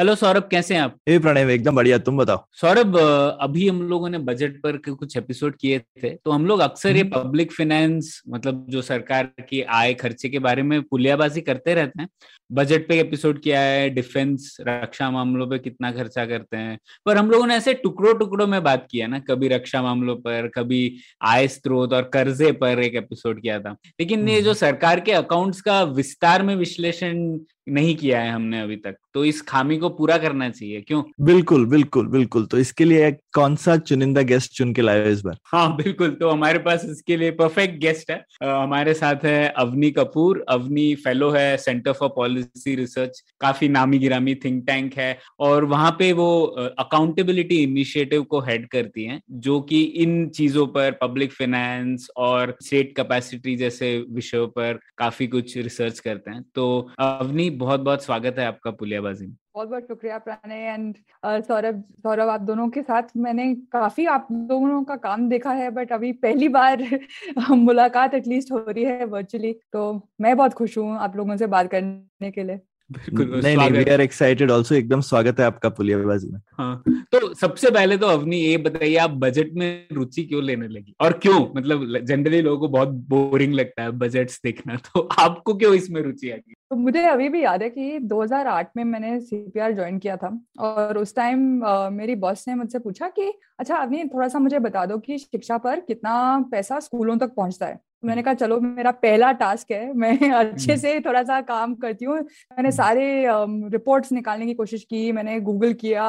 Hello Saurabh कैसे हैं आप? ए प्रणय एकदम बढ़िया। तुम बताओ। सौरभ अभी हम लोगों ने बजट पर कुछ एपिसोड किए थे तो हम लोग अक्सर ये हम्म। पब्लिक फाइनेंस मतलब जो सरकार की आय खर्चे के बारे में पुलियाबाजी करते रहते हैं। बजट पे एपिसोड किया है डिफेंस रक्षा मामलों पे कितना खर्चा करते हैं। पर हम लोगों ने ऐसे टुकड़ों टुकड़ों में बात किया ना कभी रक्षा मामलों पर कभी आय स्रोत और कर्जे पर एक एपिसोड किया था। लेकिन ये जो सरकार के अकाउंट्स का विस्तार में विश्लेषण नहीं किया है हमने अभी तक तो इस खामी को पूरा करना चाहिए क्यों? बिल्कुल बिल्कुल बिल्कुल तो इसके लिए कौन सा चुनिंदा गेस्ट चुन के लाए इस बार? हाँ बिल्कुल तो हमारे पास इसके लिए परफेक्ट गेस्ट है। अ, हमारे साथ है अवनी कपूर अवनी फेलो है सेंटर फॉर पॉलिसी रिसर्च काफ़ी नामी गिरामी थिंक टैंक है और वहाँ पे वो अकाउंटेबिलिटी इनिशिएटिव को हेड करती हैं, जो कि इन चीज़ों पर पब्लिक फाइनेंस और स्टेट कैपेसिटी जैसे विषयों पर काफ़ी कुछ रिसर्च करते हैं। तो अवनी बहुत बहुत स्वागत है आपका पुलियाबाजी में। बहुत बहुत शुक्रिया प्रणय एंड सौरभ सौरभ आप दोनों के साथ। मैंने काफ़ी आप दोनों का काम देखा है बट अभी पहली बार मुलाकात एटलीस्ट हो रही है वर्चुअली तो मैं बहुत खुश हूँ आप लोगों से बात करने के लिए। बिल्कुल नहीं नहीं वी आर एक्साइटेड आल्सो एकदम स्वागत है आपका पुलियाबाजी में। हाँ तो सबसे पहले तो अवनी ये बताइए आप बजट में रुचि क्यों लेने लगी? और क्यों? मतलब जनरली लोगों को बहुत बोरिंग लगता है बजट्स देखना तो आपको क्यों इसमें रुचि आ गई तो मुझे अभी भी याद है कि 2008 में मैंने सीपीआर ज्वाइन किया था और उस टाइम मेरी बॉस ने मुझसे पूछा कि अच्छा अवनी थोड़ा सा मुझे बता दो कि शिक्षा पर कितना पैसा स्कूलों तक पहुँचता है? मैंने कहा चलो मेरा पहला टास्क है मैं अच्छे से थोड़ा सा काम करती हूँ। मैंने सारे रिपोर्ट्स निकालने की कोशिश की मैंने गूगल किया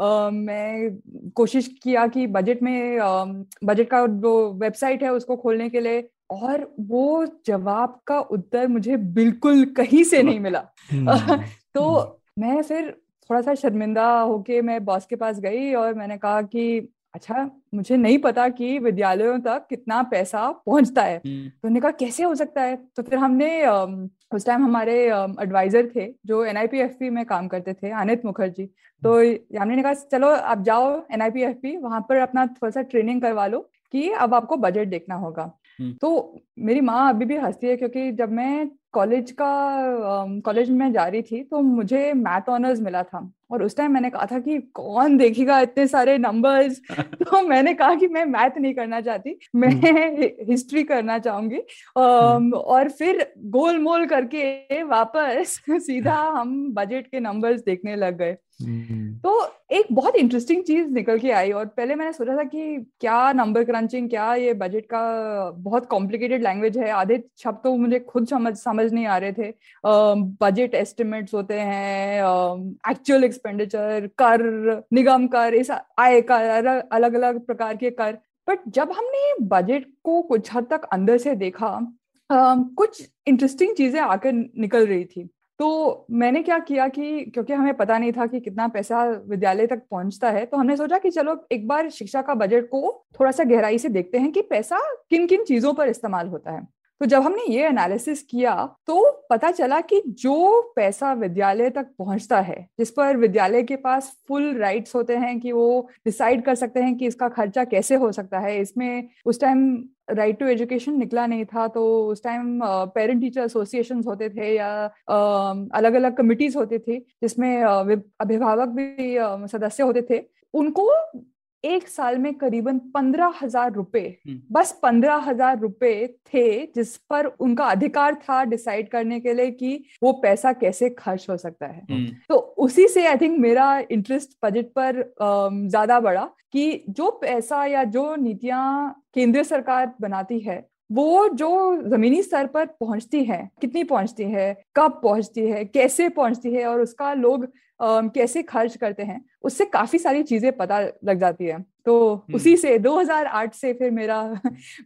अ, मैं कोशिश किया कि बजट में बजट का जो वेबसाइट है उसको खोलने के लिए और वो जवाब का उत्तर मुझे बिल्कुल कहीं से नहीं मिला। हम्म, तो मैं फिर थोड़ा सा शर्मिंदा होके मैं बॉस के पास गई और मैंने कहा कि अच्छा मुझे नहीं पता कि विद्यालयों तक कितना पैसा पहुँचता है। हम्म, तो उन्होंने कहा कैसे हो सकता है? तो फिर हमने उस टाइम हमारे एडवाइजर थे जो एनआईपीएफपी में काम करते थे अनित मुखर्जी। तो हमने कहा चलो आप जाओ एनआईपीएफपी वहाँ पर अपना थोड़ा सा ट्रेनिंग करवा लो कि अब आपको बजट देखना होगा। हम्म। तो मेरी माँ अभी भी हंसती है क्योंकि जब मैं कॉलेज का कॉलेज में जा रही थी तो मुझे मैथ ऑनर्स मिला था। और उस टाइम मैंने कहा था कि कौन देखेगा इतने सारे नंबर्स तो मैंने कहा कि मैं मैथ नहीं करना चाहती मैं हिस्ट्री करना चाहूँगी। और फिर गोल मोल करके वापस सीधा हम बजट के नंबर्स देखने लग गए। हम्म, तो एक बहुत इंटरेस्टिंग चीज़ निकल के आई और पहले मैंने सोचा था कि क्या नंबर क्रंचिंग क्या ये बजट का बहुत कॉम्प्लिकेटेड लैंग्वेज है। आधे शब्द तो मुझे खुद समझ समझ नहीं आ रहे थे। बजट uh, एस्टिमेट्स होते हैं एक्चुअल एक्सपेंडिचर कर निगम कर इस आय कर अलग अलग प्रकार के कर। बट जब हमने बजट को कुछ हद तक अंदर से देखा अम, कुछ इंटरेस्टिंग चीज़ें आकर निकल रही थी। तो मैंने क्या किया कि क्योंकि हमें पता नहीं था कि कितना पैसा विद्यालय तक पहुँचता है तो हमने सोचा कि चलो एक बार शिक्षा का बजट को थोड़ा सा गहराई से देखते हैं कि पैसा किन किन चीज़ों पर इस्तेमाल होता है। तो जब हमने ये एनालिसिस किया तो पता चला कि जो पैसा विद्यालय तक पहुँचता है, जिस पर विद्यालय के पास फुल राइट्स होते हैं कि वो डिसाइड कर सकते हैं कि इसका खर्चा कैसे हो सकता है, इसमें उस टाइम राइट टू एजुकेशन निकला नहीं था तो उस टाइम पेरेंट टीचर एसोसिएशन होते थे या अलग अलग कमिटीज होते थे, जिसमें अभिभावक भी सदस्य होते थे। उनको एक साल में करीबन पंद्रह हज़ार रुपए हम्म। बस पंद्रह हज़ार रुपए थे जिस पर उनका अधिकार था डिसाइड करने के लिए कि वो पैसा कैसे खर्च हो सकता है हम्म, तो उसी से आई थिंक मेरा इंटरेस्ट बजट पर ज़्यादा बढ़ा कि जो पैसा या जो नीतियाँ केंद्र सरकार बनाती है वो जो जमीनी स्तर पर पहुँचती है कितनी पहुँचती है कब पहुँचती है कैसे पहुँचती है और उसका लोग अम, कैसे खर्च करते हैं उससे काफ़ी सारी चीज़ें पता लग जाती है। तो हम्म। उसी से 2008 से फिर मेरा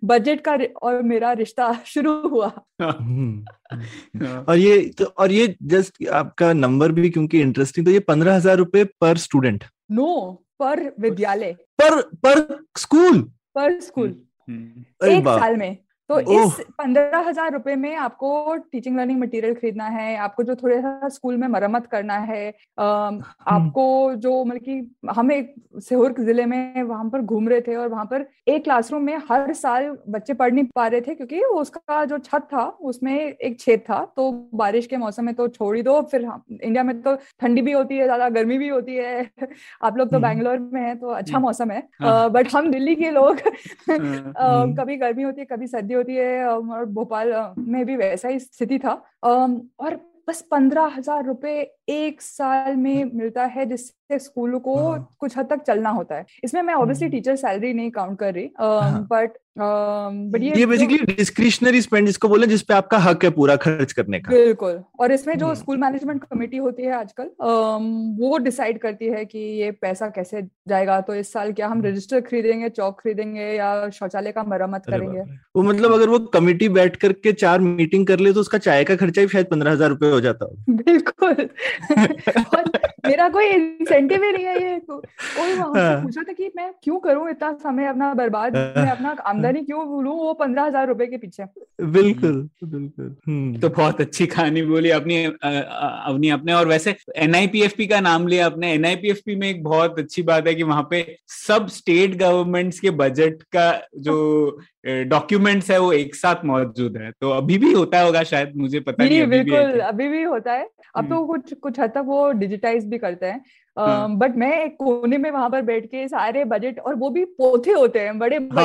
बजट का और मेरा रिश्ता शुरू हुआ। हम्म। और ये तो और ये जस्ट आपका नंबर भी क्योंकि इंटरेस्टिंग तो ये पंद्रह हज़ार रुपए पर स्टूडेंट नो पर विद्यालय। पर पर स्कूल पर स्कूल एक साल में। तो। इस पंद्रह हज़ार रुपए में आपको टीचिंग लर्निंग मटेरियल खरीदना है आपको जो थोड़ा सा स्कूल में मरम्मत करना है आपको जो मतलब कि हम एक सीहोर ज़िले में वहाँ पर घूम रहे थे और वहाँ पर एक क्लासरूम में हर साल बच्चे पढ़ नहीं पा रहे थे क्योंकि उसका जो छत था उसमें एक छेद था तो बारिश के मौसम में तो छोड़ ही दो फिर इंडिया में तो ठंडी भी होती है ज़्यादा गर्मी भी होती है आप लोग तो हम्म। बैंगलोर में है तो अच्छा हम्म। मौसम है हाँ। बट हम दिल्ली के लोग हाँ, हम्म। कभी गर्मी होती है कभी सर्दी होती है और भोपाल में भी वैसा ही स्थिति था। और बस पंद्रह हज़ार रुपये एक साल में मिलता है, जिससे स्कूलों को हाँ। कुछ हद तक चलना होता है इसमें मैं ऑब्वियसली हम्म। टीचर सैलरी नहीं काउंट कर रही हाँ। बट बट ये बेसिकली डिस्क्रिशनरी स्पेंड जिसको बोले जिसपे आपका हक है पूरा खर्च करने का बिल्कुल और इसमें जो हम्म। स्कूल मैनेजमेंट कमेटी होती है आजकल वो डिसाइड करती है कि ये पैसा कैसे जाएगा तो इस साल क्या हम हम्म। रजिस्टर खरीदेंगे चौक खरीदेंगे या शौचालय का मरम्मत करेंगे वो मतलब अगर वो कमिटी बैठ करके चार मीटिंग कर ले तो उसका चाय का खर्चा भी शायद पंद्रह हज़ार रुपए हो जाता हो बिल्कुल मेरा कोई इंसेंटिव ही नहीं है ये को- कोई वहाँ से हाँ। पूछा था कि मैं क्यों करूँ इतना समय अपना बर्बाद? हाँ। मैं अपना आमदनी क्यों लूँ वो पंद्रह हज़ार रुपए के पीछे। बिल्कुल बिल्कुल। हम्म। तो बहुत अच्छी कहानी बोली अपनी अ, अ, अवनी अपने और वैसे एनआईपीएफपी का नाम लिया आपने। एनआईपीएफपी में एक बहुत अच्छी बात है कि वहाँ पे सब स्टेट गवर्नमेंट्स के बजट का जो डॉक्यूमेंट्स है वो एक साथ मौजूद है तो अभी भी होता होगा शायद मुझे पता नहीं नहीं अभी बिल्कुल भी अभी भी होता है। अब तो कुछ कुछ हद तक वो डिजिटाइज भी करते हाँ। बट मैं एक कोने में वहाँ पर बैठ के सारे बजट और वो भी पोथे होते हैं बड़े बड़े।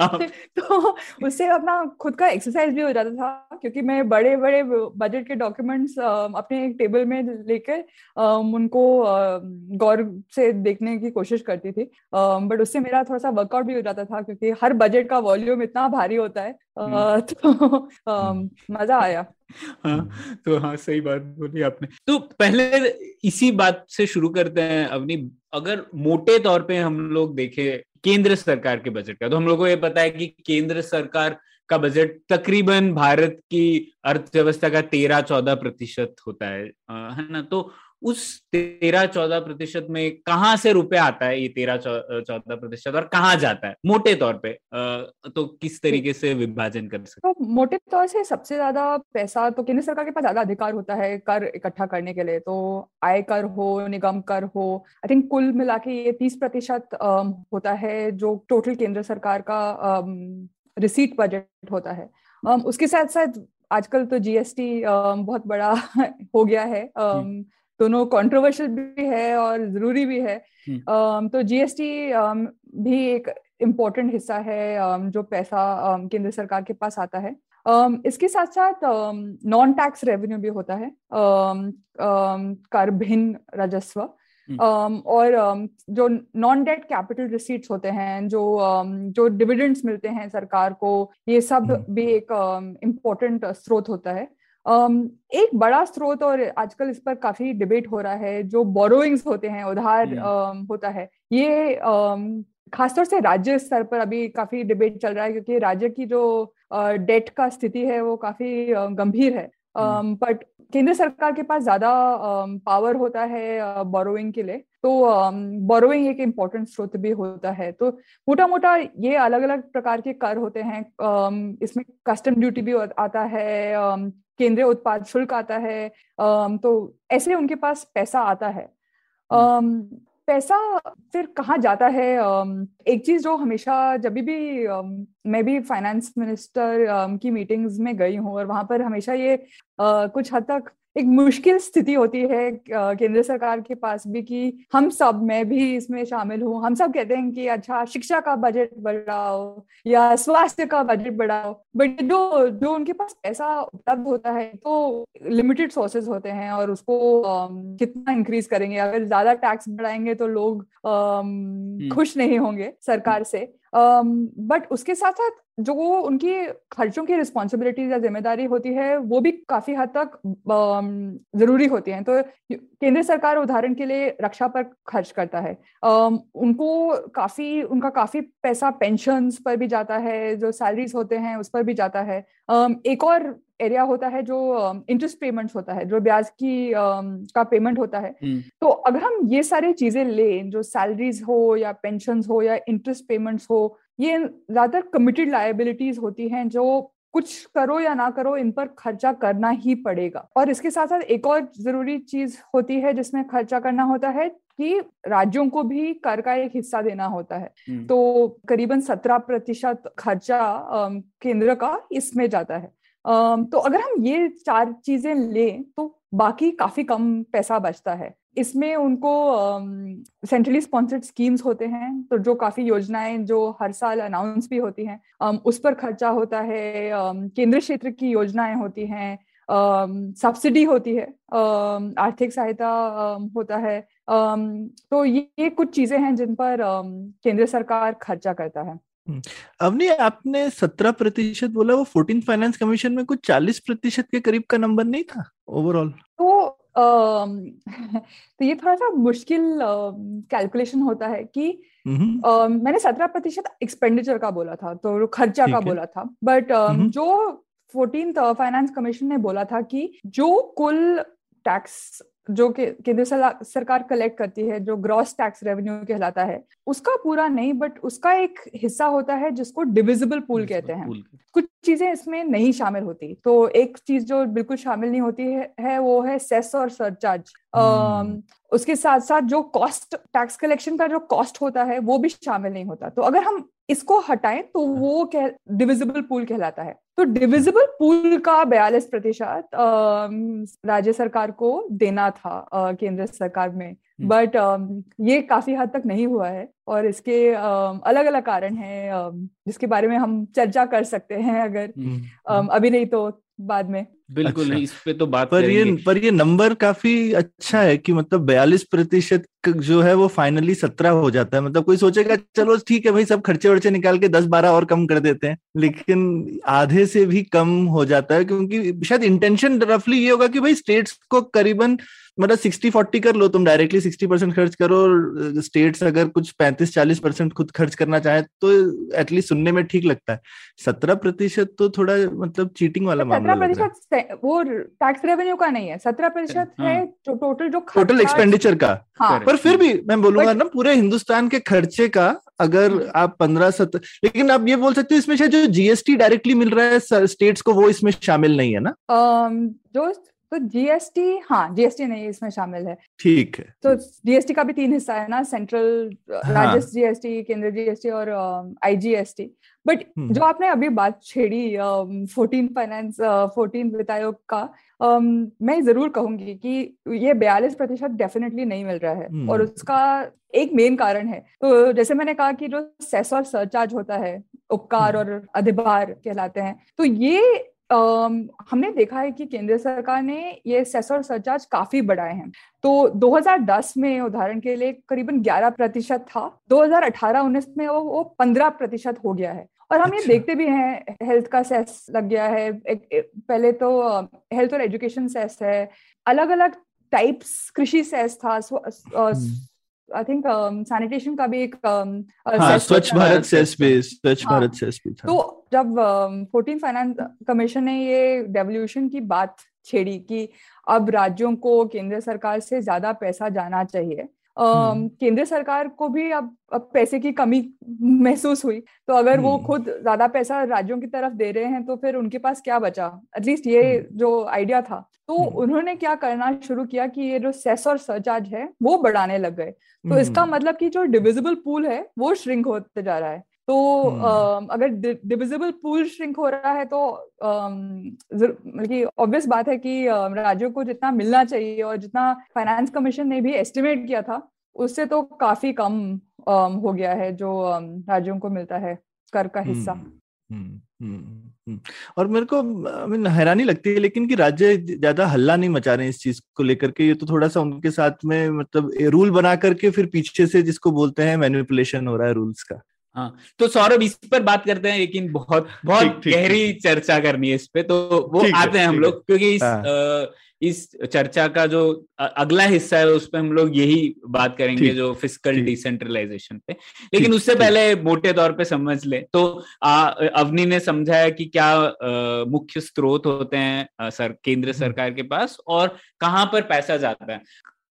हाँ। तो उससे अपना खुद का एक्सरसाइज भी हो जाता था क्योंकि मैं बड़े बड़े बजट के डॉक्यूमेंट्स अपने एक टेबल में लेकर उनको गौर से देखने की कोशिश करती थी। बट उससे मेरा थोड़ा सा वर्कआउट भी हो जाता था क्योंकि हर बजट का वॉल्यूम इतना भारी होता है। तो मज़ा आया। हाँ तो हाँ सही बात बोली आपने। तो पहले इसी बात से शुरू करते हैं अवनी। अगर मोटे तौर पे हम लोग देखें केंद्र सरकार के बजट का तो हम लोग को ये पता है कि केंद्र सरकार का बजट तकरीबन भारत की अर्थव्यवस्था का तेरह चौदह प्रतिशत होता है। है ना? तो उस तेरह चौदह प्रतिशत में कहाँ से रुपया आता है ये तेरह चौदह प्रतिशत और कहाँ जाता है? मोटे तौर पे तो किस तरीके से विभाजन कर सकते तो मोटे तौर से सबसे ज़्यादा पैसा तो केंद्र सरकार के पास ज़्यादा अधिकार होता है कर इकट्ठा करने के लिए। तो आय कर हो निगम कर हो आई थिंक कुल मिला के ये तीस प्रतिशत होता है जो टोटल केंद्र सरकार का रिसीट बजट होता है। उसके साथ साथ आजकल तो जीएसटी बहुत बड़ा हो गया है। दोनों कंट्रोवर्शियल भी है और ज़रूरी भी है। अम, तो जीएसटी भी एक इम्पोर्टेंट हिस्सा है अम, जो पैसा अम, केंद्र सरकार के पास आता है अम, इसके साथ साथ नॉन टैक्स रेवेन्यू भी होता है कर भिन्न राजस्व। अम, और अम, जो नॉन डेट कैपिटल रिसीट्स होते हैं जो अम, जो डिविडेंड्स मिलते हैं सरकार को ये सब हम्म। भी एक इम्पोर्टेंट स्रोत होता है एक बड़ा स्रोत और आजकल इस पर काफ़ी डिबेट हो रहा है जो बोरोइंग्स होते हैं उधार हम्म। होता है ये खासतौर से राज्य स्तर पर अभी काफ़ी डिबेट चल रहा है क्योंकि राज्य की जो डेट का स्थिति है वो काफ़ी गंभीर है। बट केंद्र सरकार के पास ज़्यादा पावर होता है बोरोइंग के लिए तो बोरोइंग एक इम्पोर्टेंट स्रोत भी होता है। तो मोटा मोटा ये अलग अलग प्रकार के कर होते हैं इसमें कस्टम ड्यूटी भी आता है केंद्रीय उत्पाद शुल्क आता है तो ऐसे उनके पास पैसा आता है। अम, पैसा फिर कहाँ जाता है? एक चीज़ जो हमेशा जब भी मैं भी फाइनेंस मिनिस्टर की मीटिंग्स में गई हूँ और वहाँ पर हमेशा ये कुछ हद तक एक मुश्किल स्थिति होती है केंद्र सरकार के पास भी कि हम सब मैं भी इसमें शामिल हूँ। हम सब कहते हैं कि अच्छा शिक्षा का बजट बढ़ाओ या स्वास्थ्य का बजट बढ़ाओ बट जो जो उनके पास पैसा उपलब्ध होता है तो लिमिटेड सोर्सेज होते हैं और उसको कितना इंक्रीज करेंगे? अगर ज़्यादा टैक्स बढ़ाएँगे तो लोग खुश नहीं होंगे सरकार से। बट उसके साथ साथ जो उनकी खर्चों की रिस्पॉन्सिबिलिटीज या ज़िम्मेदारी होती है, वो भी काफ़ी हद तक ज़रूरी होती है। तो केंद्र सरकार उदाहरण के लिए रक्षा पर खर्च करता है। उनको काफ़ी, उनका काफ़ी पैसा पेंशन पर भी जाता है, जो सैलरीज होते हैं उस पर भी जाता है। एक और एरिया होता है जो इंटरेस्ट पेमेंट्स होता है जो ब्याज की का पेमेंट होता है हम्म। तो अगर हम ये सारी चीज़ें लें जो सैलरीज हो या पेंशन हो या इंटरेस्ट पेमेंट्स हो ये ज़्यादातर कमिटेड लाइबिलिटीज होती हैं जो कुछ करो या ना करो इन पर खर्चा करना ही पड़ेगा और इसके साथ साथ एक और ज़रूरी चीज़ होती है जिसमें खर्चा करना होता है कि राज्यों को भी कर का एक हिस्सा देना होता है हम्म। तो करीबन सत्रह प्रतिशत खर्चा केंद्र का इसमें जाता है तो अगर हम ये चार चीज़ें लें तो बाकी काफ़ी कम पैसा बचता है इसमें उनको सेंट्रली स्पॉन्सर्ड स्कीम्स होते हैं तो जो काफ़ी योजनाएँ जो हर साल अनाउंस भी होती हैं उस पर खर्चा होता है केंद्र क्षेत्र की योजनाएँ होती हैं सब्सिडी होती है आर्थिक सहायता होता है तो ये, ये कुछ चीज़ें हैं जिन पर केंद्र सरकार खर्चा करता है। अवनी आपने सत्रह प्रतिशत बोला वो फोर्टीन फाइनेंस कमीशन में कुछ चालीस प्रतिशत के करीब का नंबर नहीं था ओवरऑल तो तो ये थोड़ा सा मुश्किल कैलकुलेशन होता है कि आ, मैंने सत्रह प्रतिशत एक्सपेंडिचर का बोला था तो खर्चा का बोला था बट जो फोर्टीन फाइनेंस कमीशन ने बोला था कि जो कुल टैक्स जो केंद्र सरकार कलेक्ट करती है जो ग्रॉस टैक्स रेवेन्यू कहलाता है उसका पूरा नहीं बट उसका एक हिस्सा होता है जिसको डिविजिबल पूल कहते हैं। कुछ चीज़ें इसमें नहीं शामिल होती तो एक चीज़ जो बिल्कुल शामिल नहीं होती है, है वो है सेस और सरचार्ज हम्म। उसके साथ साथ जो कॉस्ट टैक्स कलेक्शन का जो कॉस्ट होता है वो भी शामिल नहीं होता। तो अगर हम इसको हटाएँ तो वो कह डिविजिबल पूल कहलाता है तो डिविजिबल पूल का बयालीस प्रतिशत राज्य सरकार को देना था केंद्र सरकार में बट हम्म। ये काफ़ी हद तक नहीं हुआ है और इसके अलग अलग कारण हैं जिसके बारे में हम चर्चा कर सकते हैं अगर हम्म। अभी नहीं तो बाद में बिल्कुल अच्छा। नहीं इस पे तो बात पर ये पर ये नंबर काफ़ी अच्छा है कि मतलब बयालीस प्रतिशत जो है वो फाइनली सत्रह हो जाता है। मतलब कोई सोचेगा चलो ठीक है भाई सब खर्चे वर्चे निकाल के दस बारह और कम कर देते हैं। लेकिन आधे से भी कम हो जाता है क्योंकि शायद इंटेंशन रफली ये होगा कि भाई स्टेट्स को करीबन मतलब सिक्सटी फोर्टी कर लो तुम डायरेक्टली सिक्सटी परसेंट खर्च करो और स्टेट्स अगर कुछ पैंतीस चालीस परसेंट खुद खर्च करना चाहे तो एटलीस्ट सुनने में ठीक लगता है। सत्रह प्रतिशत तो थोड़ा मतलब चीटिंग वाला मामला है। वो टैक्स रेवेन्यू का नहीं है। सत्रह प्रतिशत हाँ। है जो टोटल जो टोटल एक्सपेंडिचर का। हाँ. पर फिर भी मैं बोलूँगा ना पूरे हिंदुस्तान के खर्चे का अगर हम्म। आप पंद्रह सत्र लेकिन आप ये बोल सकते हो इसमें शायद जो जीएसटी डायरेक्टली मिल रहा है स्टेट्स को वो इसमें शामिल नहीं है ना जो तो जीएसटी हाँ जीएसटी नहीं इसमें शामिल है ठीक है तो जीएसटी का भी तीन हिस्सा है ना सेंट्रल हाँ. राज्य जीएसटी केंद्र जीएसटी और आईजीएसटी बट हम्म। जो आपने अभी बात छेड़ी फोर्टीन फाइनेंस फोर्टीन वित्त आयोग का um, मैं ज़रूर कहूँगी कि ये बयालीस प्रतिशत डेफिनेटली नहीं मिल रहा है hmm. और। उसका एक मेन कारण है तो जैसे मैंने कहा कि जो सेस और सरचार्ज होता है उपकार हम्म। और अधिभार कहलाते हैं तो ये हमने देखा है कि केंद्र सरकार ने ये सेस और सरचार्ज काफ़ी बढ़ाए हैं तो 2010 में उदाहरण के लिए करीबन 11 प्रतिशत था 2018-19 में वो वो 15 प्रतिशत हो गया है और हम अच्छा। ये देखते भी हैं हेल्थ का सेस लग गया है पहले तो हेल्थ और एजुकेशन सेस है अलग अलग टाइप्स कृषि सेस था आई थिंक सैनिटेशन का भी एक हाँ, स्वच्छ भारत सेस भी स्वच्छ हाँ, भारत सेस भी था तो जब फोर्टीन फाइनेंस कमीशन ने ये डेवल्यूशन की बात छेड़ी कि अब राज्यों को केंद्र सरकार से ज़्यादा पैसा जाना चाहिए। केंद्र सरकार को भी अब, अब पैसे की कमी महसूस हुई। तो अगर वो हम्म। खुद ज़्यादा पैसा राज्यों की तरफ़ दे रहे हैं तो फिर उनके पास क्या बचा? एटलीस्ट ये हम्म। जो आइडिया था। तो उन्होंने क्या करना शुरू किया कि ये जो सेस और सरचार्ज है वो बढ़ाने लग गए। तो इसका मतलब कि जो डिविजिबल पूल है वो श्रिंक होते जा रहा है। तो uh, अगर डिविजिबल पूल श्रिंक हो रहा है तो मतलब कि ऑब्वियस बात है कि राज्यों को जितना मिलना चाहिए और जितना फाइनेंस कमीशन ने भी एस्टिमेट किया था उससे तो काफ़ी कम हो गया है जो राज्यों को मिलता है कर का हिस्सा। हम्म, हम्म, हम्म, और मेरे को हैरानी लगती है लेकिन कि राज्य ज़्यादा हल्ला नहीं मचा रहे हैं इस चीज़ को लेकर के ये तो थोड़ा सा उनके साथ में मतलब रूल बना करके फिर पीछे से जिसको बोलते हैं मैनिपुलेशन हो रहा है रूल्स का। हाँ तो सौरभ इस पर बात करते हैं लेकिन बहुत बहुत ठीक, ठीक, गहरी चर्चा करनी है इस पे तो वो आते हैं हम लोग क्योंकि इस हाँ। इस चर्चा का जो अगला हिस्सा है उस पे हम लोग यही बात करेंगे जो फ़िज़िकल डिसेंट्रलाइजेशन पे। लेकिन उससे पहले मोटे तौर पे समझ ले तो आ, अवनी ने समझाया कि क्या मुख्य स्रोत होते हैं सर केंद्र हम्म। सरकार के पास और कहाँ पर पैसा जाता है।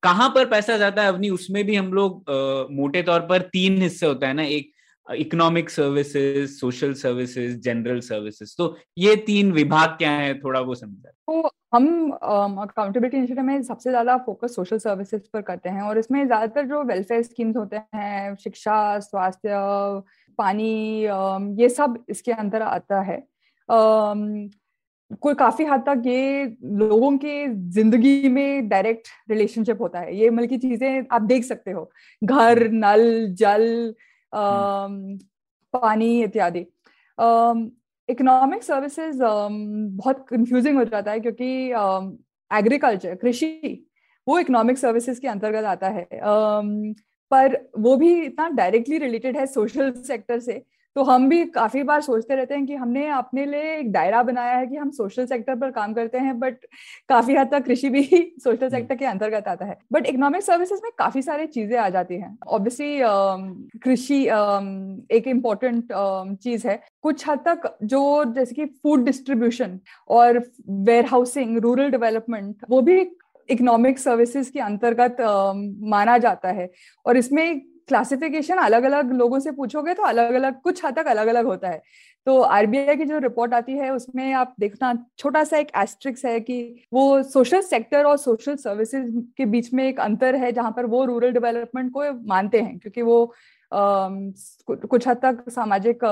कहाँ पर पैसा जाता है अवनी उसमें भी हम लोग मोटे तौर पर तीन हिस्से होता है ना एक economic services social services general services तो ये तीन विभाग क्या है थोड़ा वो समझा। तो हम अकाउंटेबिलिटी इनिशिएटिव में सबसे ज़्यादा फोकस सोशल सर्विसेज़ पर करते हैं और इसमें ज़्यादातर जो वेलफेयर स्कीम्स होते हैं शिक्षा स्वास्थ्य पानी अम, ये सब इसके अंदर आता है। अम, कोई काफ़ी हद तक ये लोगों के ज़िंदगी में डायरेक्ट रिलेशनशिप होता है। ये मतलब की चीज़ें आप देख सकते हो। घर नल जल पानी इत्यादि। इकोनॉमिक सर्विसेज़ बहुत कंफ्यूजिंग हो जाता है क्योंकि एग्रीकल्चर कृषि, वो इकोनॉमिक सर्विसेज़ के अंतर्गत आता है। पर वो भी इतना डायरेक्टली रिलेटेड है सोशल सेक्टर से तो हम भी काफ़ी बार सोचते रहते हैं कि हमने अपने लिए एक दायरा बनाया है कि हम सोशल सेक्टर पर काम करते हैं बट काफ़ी हद तक कृषि भी सोशल सेक्टर के अंतर्गत आता है। बट इकोनॉमिक सर्विसेज़ में काफ़ी सारी चीज़ें आ जाती हैं। ऑब्वियसली कृषि um, एक इम्पोर्टेंट चीज़ है। कुछ हद तक जो जैसे कि फ़ूड डिस्ट्रीब्यूशन और वेयर हाउसिंग रूरल डेवलपमेंट वो भी इकोनॉमिक सर्विसेज़ के अंतर्गत माना जाता है। और इसमें क्लासिफिकेशन अलग अलग लोगों से पूछोगे तो अलग अलग कुछ हद तक अलग अलग होता है। तो आरबीआई की जो रिपोर्ट आती है, उसमें आप देखना छोटा सा एक एस्ट्रिक्स है कि वो सोशल सेक्टर और सोशल सर्विसेज़ के बीच में एक अंतर है जहाँ पर वो रूरल डेवलपमेंट को मानते हैं, क्योंकि वो कुछ हद तक सामाजिक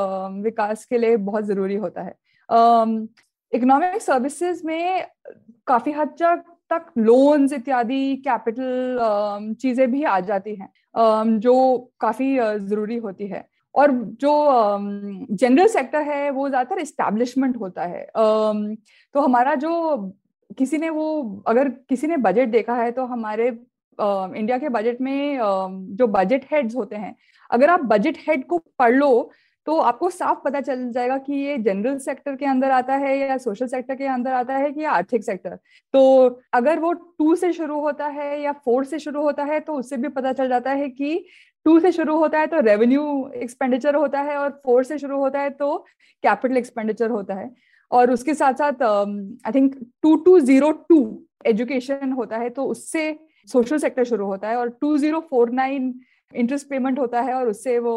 विकास के लिए बहुत ज़रूरी होता है। इकोनॉमिक सर्विसेज़ में काफ़ी हद तक तक लोन्स इत्यादि कैपिटल चीज़ें भी आ जाती हैं जो काफ़ी ज़रूरी होती है। और जो जनरल सेक्टर है, वो ज़्यादातर इस्टेब्लिशमेंट होता है। तो हमारा जो किसी ने वो, अगर किसी ने बजट देखा है तो हमारे इंडिया के बजट में जो बजट हेड्स होते हैं, अगर आप बजट हेड को पढ़ लो तो आपको साफ़ पता चल जाएगा कि ये जनरल सेक्टर के अंदर आता है या सोशल सेक्टर के अंदर आता है कि आर्थिक सेक्टर तो अगर वो टू से शुरू होता है या फोर से शुरू होता है तो उससे भी पता चल जाता है कि टू से शुरू होता है तो रेवेन्यू एक्सपेंडिचर होता है और फोर से शुरू होता है तो कैपिटल एक्सपेंडिचर होता है। और उसके साथ साथ I think two two zero two education होता है तो उससे सोशल सेक्टर शुरू होता है और two zero four nine interest payment होता है और उससे वो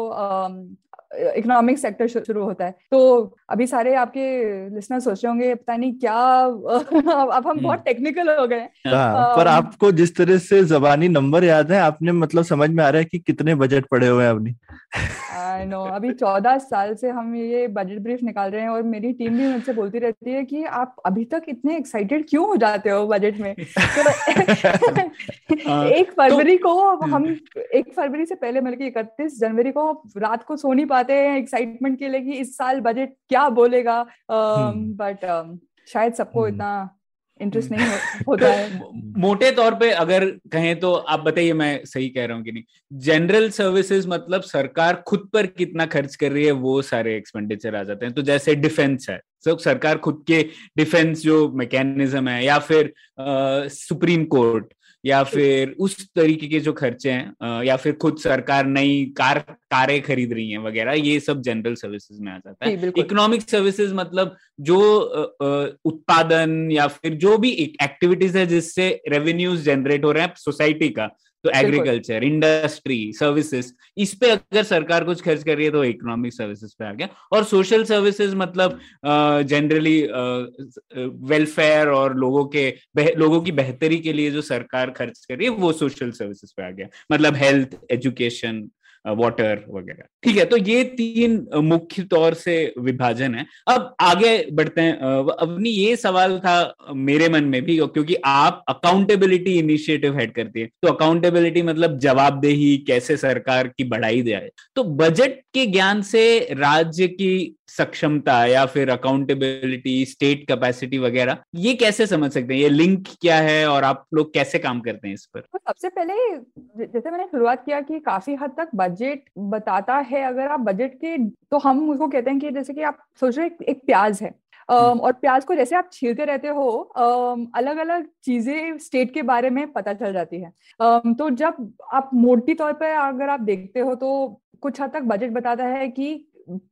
इकोनॉमिक सेक्टर शुरू होता है। तो अभी सारे आपके लिसनर सोच रहे होंगे पता नहीं क्या अब हम बहुत टेक्निकल हो गए हाँ, पर आपको जिस तरह से जबानी नंबर याद है आपने मतलब समझ में आ रहा है कि कितने बजट पड़े हुए हैं अपनी आई नो अभी चौदह साल से हम ये बजट ब्रीफ निकाल रहे हैं और मेरी टीम भी मुझसे बोलती रहती है कि आप अभी तक इतने एक्साइटेड क्यों हो जाते हो बजट में? तो एक फरवरी को हम एक फरवरी से पहले मतलब इकतीस जनवरी को रात को सो नहीं पाते हैं एक्साइटमेंट के लिए कि इस साल बजट क्या बोलेगा? बट शायद सबको इतना इंटरेस्ट नहीं होता है। मोटे तौर पे अगर कहें तो आप बताइए मैं सही कह रहा हूँ कि नहीं? जनरल सर्विसेज़ मतलब सरकार खुद पर कितना खर्च कर रही है वो सारे एक्सपेंडिचर आ जाते हैं। तो जैसे डिफेंस है सब सरकार खुद के डिफेंस जो मैकेनिज्म है या फिर आ, सुप्रीम कोर्ट या फिर उस तरीके के जो खर्चे हैं या फिर खुद सरकार नई कार कारें खरीद रही है वगैरह ये सब जनरल सर्विसेज़ में आ जाता है। इकोनॉमिक सर्विसेज़ मतलब जो उत्पादन या फिर जो भी एक्टिविटीज़ है जिससे रेवेन्यूज जनरेट हो रहे हैं सोसाइटी का तो एग्रीकल्चर इंडस्ट्री सर्विसेज़ इस पे अगर सरकार कुछ खर्च कर रही है तो इकोनॉमिक सर्विसेज़ पे आ गया। और सोशल सर्विसेज़ मतलब जनरली वेलफेयर और लोगों के लोगों की बेहतरी के लिए जो सरकार खर्च कर रही है वो सोशल सर्विसेज़ पे आ गया। मतलब हेल्थ एजुकेशन वाटर वगैरह। ठीक है तो ये तीन मुख्य तौर से विभाजन है। अब आगे बढ़ते हैं अपनी ये सवाल था मेरे मन में भी, क्योंकि आप अकाउंटेबिलिटी इनिशिएटिव हेड करती है। तो अकाउंटेबिलिटी मतलब जवाबदेही कैसे सरकार की बढ़ाई जाए? तो बजट के ज्ञान से राज्य की सक्षमता या फिर अकाउंटेबिलिटी स्टेट कैपेसिटी वगैरह ये कैसे समझ सकते हैं? ये लिंक क्या है और आप लोग कैसे काम करते हैं इस पर? तो सबसे पहले जैसे मैंने शुरुआत किया कि काफ़ी हद तक बजट बताता है अगर आप बजट के तो हम उसको कहते हैं कि जैसे कि आप सोच रहे एक प्याज है Um, और प्याज को जैसे आप छीलते रहते हो अलग अलग चीज़ें स्टेट के बारे में पता चल जाती है। तो जब आप मोटी तौर पर अगर आप देखते हो तो कुछ हद तक बजट बताता है कि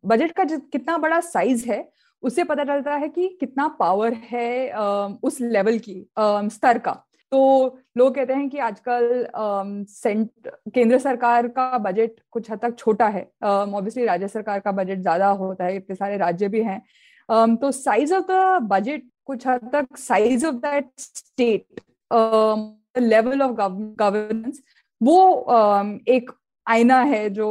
बजट का कितना बड़ा साइज़ है, उससे पता चलता है कि कितना पावर है उस लेवल की स्तर का। तो लोग कहते हैं कि आजकल सेंट केंद्र सरकार का बजट कुछ हद तक छोटा है। ऑब्वियसली राज्य सरकार का बजट ज़्यादा होता है, इतने सारे राज्य भी हैं। तो साइज़ ऑफ़ द बजट कुछ हद तक size of that state level of governance वो एक आईना है जो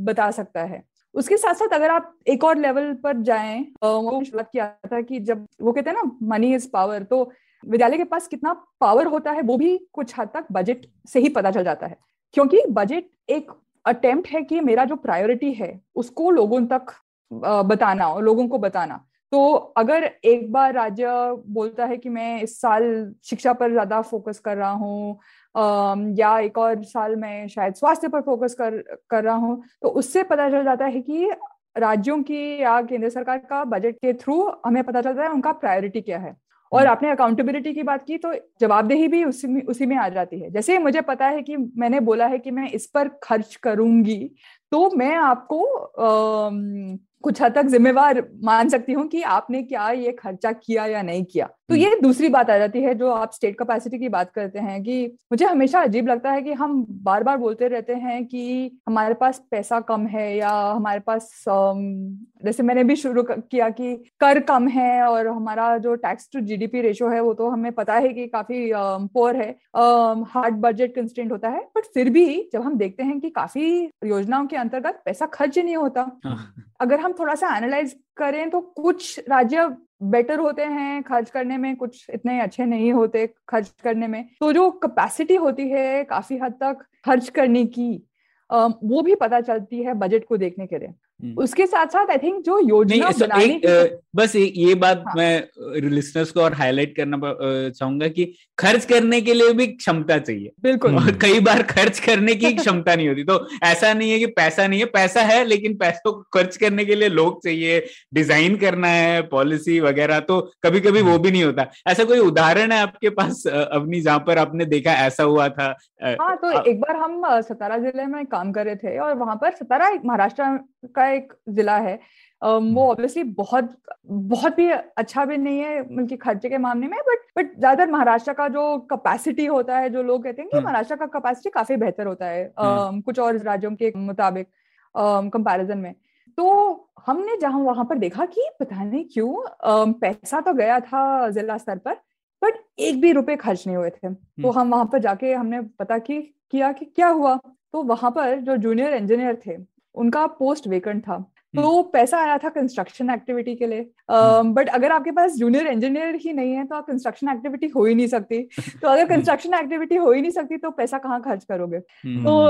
बता सकता है। उसके साथ साथ अगर आप एक और लेवल पर जाएँ किया था कि जब, वो कहते हैं ना मनी इज़ पावर तो विद्यालय के पास कितना पावर होता है, वो भी कुछ हद तक बजट से ही पता चल जाता है। क्योंकि बजट एक अटेम्प्ट है कि मेरा जो प्रायोरिटी है, उसको लोगों तक बताना और लोगों को बताना। तो अगर एक बार राज्य बोलता है कि मैं इस साल शिक्षा पर ज़्यादा फोकस कर रहा हूँ या एक और साल में शायद स्वास्थ्य पर फोकस कर कर रहा हूँ तो उससे पता चल जाता है कि राज्यों की या केंद्र सरकार का बजट के थ्रू हमें पता चलता है उनका प्रायोरिटी क्या है और हम्म। आपने अकाउंटेबिलिटी की बात की तो जवाबदेही भी उसी में उसी में आ जाती है जैसे मुझे पता है कि मैंने बोला है कि मैं इस पर खर्च करूँगी तो मैं आपको कुछ हद तक जिम्मेवार मान सकती हूँ कि आपने क्या ये खर्चा किया या नहीं किया तो हम्म। ये दूसरी बात आ जाती है जो आप स्टेट कैपेसिटी की बात करते हैं कि मुझे हमेशा अजीब लगता है कि हम बार बार बोलते रहते हैं कि हमारे पास पैसा कम है या हमारे पास जैसे मैंने भी शुरू किया कि कर कम है और हमारा जो टैक्स टू जीडीपी रेशो है वो तो हमें पता है कि काफ़ी पोअर है हार्ड बजट कंस्टेंट होता है बट फिर भी जब हम देखते हैं कि काफ़ी योजनाओं के अंतर्गत पैसा खर्च नहीं होता हाँ। अगर हम थोड़ा सा एनालाइज करें तो कुछ राज्य बेटर होते हैं खर्च करने में, कुछ इतने अच्छे नहीं होते खर्च करने में तो जो कैपेसिटी होती है काफ़ी हद तक खर्च करने की वो भी पता चलती है बजट को देखने के लिए। उसके साथ साथ आई थिंक जो योजना बनाने एक, बस एक, ये बात हाँ. मैं लिसनर्स को और हाईलाइट करना चाहूँगा कि खर्च करने के लिए भी क्षमता चाहिए। बिल्कुल। और कई बार खर्च करने की क्षमता नहीं होती। तो ऐसा नहीं है कि पैसा नहीं है पैसा है लेकिन पैसों को खर्च करने के लिए लोग चाहिए डिज़ाइन करना है पॉलिसी वगैरह तो कभी कभी वो भी नहीं होता। ऐसा कोई उदाहरण है आपके पास अपनी जहाँ पर आपने देखा ऐसा हुआ था? हाँ तो एक बार हम सतारा ज़िले में काम कर रहे थे और वहाँ पर सतारा महाराष्ट्र का एक जिला है वो ऑब्वियसली हम्म। बहुत बहुत भी अच्छा भी नहीं है उनके खर्चे के मामले में बट बट ज़्यादातर महाराष्ट्र का जो कैपेसिटी होता है जो लोग कहते हैं कि हम्म। महाराष्ट्र का कैपेसिटी काफ़ी बेहतर होता है हम्म। कुछ और राज्यों के मुताबिक कंपैरिजन में तो हमने जहाँ वहाँ पर देखा कि पता नहीं क्यों पैसा तो गया था जिला स्तर पर बट एक भी रुपए खर्च नहीं हुए थे तो हम वहाँ पर जाके हमने पता की किया कि क्या हुआ तो वहाँ पर जो जूनियर इंजीनियर थे उनका पोस्ट वेकेंट था। तो हम्म। पैसा आया था कंस्ट्रक्शन एक्टिविटी के लिए। But hmm. uh, अगर आपके पास जूनियर इंजीनियर ही नहीं है तो आप कंस्ट्रक्शन एक्टिविटी हो ही नहीं सकती। तो अगर कंस्ट्रक्शन एक्टिविटी हो ही नहीं सकती तो पैसा कहाँ खर्च करोगे? तो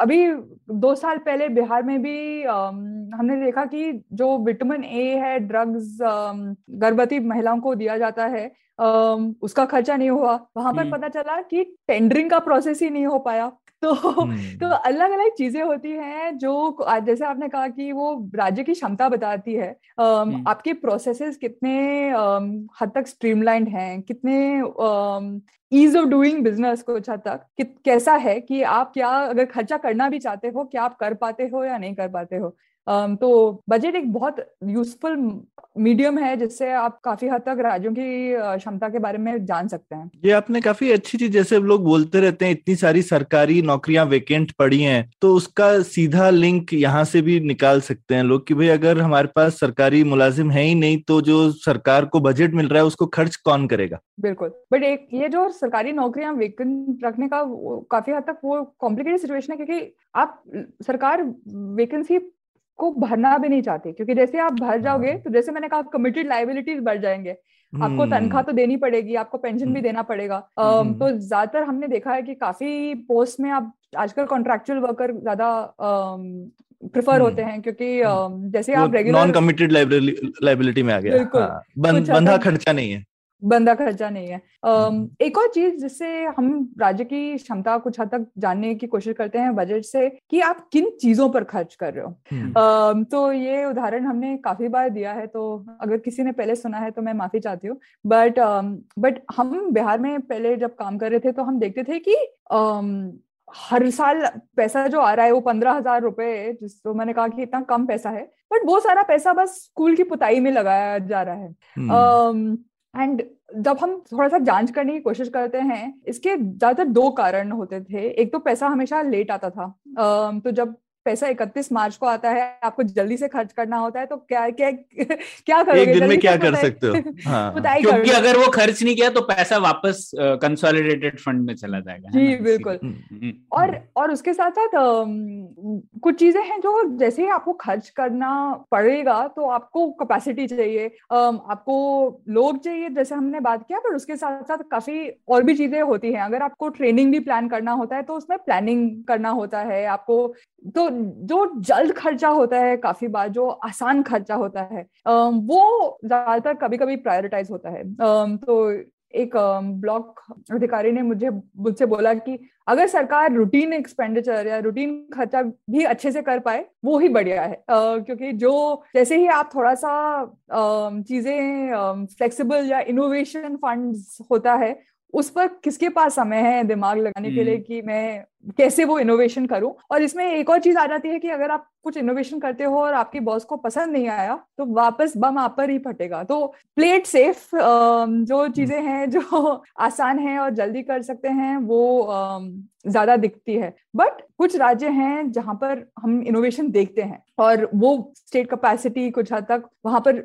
अभी दो साल पहले बिहार में भी हमने देखा कि जो विटामिन ए है ड्रग्स गर्भवती महिलाओं को दिया जाता है उसका खर्चा नहीं हुआ। वहाँ पर पता चला कि टेंडरिंग का प्रोसेस ही नहीं हो पाया। तो तो अलग अलग चीज़ें होती हैं जो जैसे आपने कहा कि वो राज्य की क्षमता बताती है। आपके प्रोसेसेस कितने हद तक स्ट्रीमलाइंड हैं? कितने ईज ऑफ़ डूइंग बिज़नेस कुछ हद तक? कि, कैसा है कि आप क्या अगर खर्चा करना भी चाहते हो क्या आप कर पाते हो या नहीं कर पाते हो? तो बजट एक बहुत यूजफुल मीडियम है जिससे आप काफ़ी हद तक राज्यों की क्षमता के बारे में जान सकते हैं। ये आपने काफ़ी अच्छी चीज़ जैसे लोग बोलते रहते हैं इतनी सारी सरकारी नौकरियाँ वेकेंट पड़ी हैं तो उसका सीधा लिंक यहाँ से भी निकाल सकते हैं लोग कि भाई अगर हमारे पास सरकारी मुलाजिम है ही नहीं तो जो सरकार को बजट मिल रहा है उसको खर्च कौन करेगा? बिल्कुल। बट एक ये जो सरकारी नौकरियाँ वेकेंट रखने का काफ़ी हद तक वो कॉम्प्लिकेटेड सिचुएशन है क्योंकि आप सरकार वैकेंसी को भरना भी नहीं चाहते। क्योंकि जैसे आप भर जाओगे हाँ। तो जैसे मैंने कहा कमिटेड लाइबिलिटीज बढ़ जाएँगे। आपको तनख्वाह तो देनी पड़ेगी आपको पेंशन भी हम्म। देना पड़ेगा। तो ज़्यादातर हमने देखा है कि काफ़ी पोस्ट में आप आजकल कॉन्ट्रेक्चुअल वर्कर ज़्यादा प्रेफर होते हैं। क्योंकि जैसे आप रेगुलर नॉन कमिटेड लाइबिलिटी में आ गया। हाँ, बंधा खर्चा नहीं है। बंदा खर्चा नहीं है हम्म। एक और चीज़ जिससे हम राज्य की क्षमता कुछ हद तक जानने की कोशिश करते हैं बजट से कि आप किन चीज़ों पर खर्च कर रहे हो हम्म। तो ये उदाहरण हमने काफ़ी बार दिया है तो अगर किसी ने पहले सुना है तो मैं माफ़ी चाहती हूँ बट बट हम बिहार में पहले जब काम कर रहे थे तो हम देखते थे कि हर साल पैसा जो आ रहा है वो पंद्रह हज़ार रुपए जिसको मैंने कहा कि इतना कम पैसा है बट वो सारा पैसा बस स्कूल की पुताई में लगाया जा रहा है हम्म। एंड जब हम थोड़ा सा जाँच करने की कोशिश करते हैं, इसके ज़्यादातर दो कारण होते थे। एक तो पैसा हमेशा लेट आता था। तो जब पैसा 31 मार्च को आता है आपको जल्दी से खर्च करना होता है तो क्या क्या क्या करोगे? एक दिन में क्या कर सकते हो? हाँ। क्योंकि अगर वो खर्च नहीं किया तो पैसा वापस कंसोलिडेटेड फंड में चला जाएगा जी, बिल्कुल। हम्म, और और उसके साथ साथ कुछ चीज़ें हैं जो जैसे ही आपको खर्च करना पड़ेगा तो आपको कैपेसिटी चाहिए आपको लोग चाहिए जैसे हमने बात किया पर उसके साथ साथ काफ़ी और भी चीज़ें होती हैं। अगर आपको ट्रेनिंग भी प्लान करना होता है तो उसमें प्लानिंग करना होता है आपको तो जो जल्द खर्चा होता है काफ़ी बार जो आसान खर्चा होता है वो ज़्यादातर कभी कभी प्रायोरिटाइज होता है तो एक ब्लॉक अधिकारी ने मुझे मुझसे बोला कि अगर सरकार रूटीन एक्सपेंडिचर या रूटीन खर्चा भी अच्छे से कर पाए वो ही बढ़िया है अ, क्योंकि जो जैसे ही आप थोड़ा सा चीज़ें फ्लेक्सिबल या इनोवेशन फंड्स होता है उस पर किसके पास समय है दिमाग लगाने के लिए हम्म। कि मैं कैसे वो इनोवेशन करूँ? और इसमें एक और चीज़ आ जाती है कि अगर आप कुछ इनोवेशन करते हो और आपकी बॉस को पसंद नहीं आया तो वापस बम आप पर ही फटेगा। तो प्लेट सेफ़ जो चीज़ें हैं जो आसान है और जल्दी कर सकते हैं वो ज़्यादा दिखती है। बट कुछ राज्य हैं जहाँ पर हम इनोवेशन देखते हैं और वो स्टेट कैपेसिटी कुछ हद तक वहाँ पर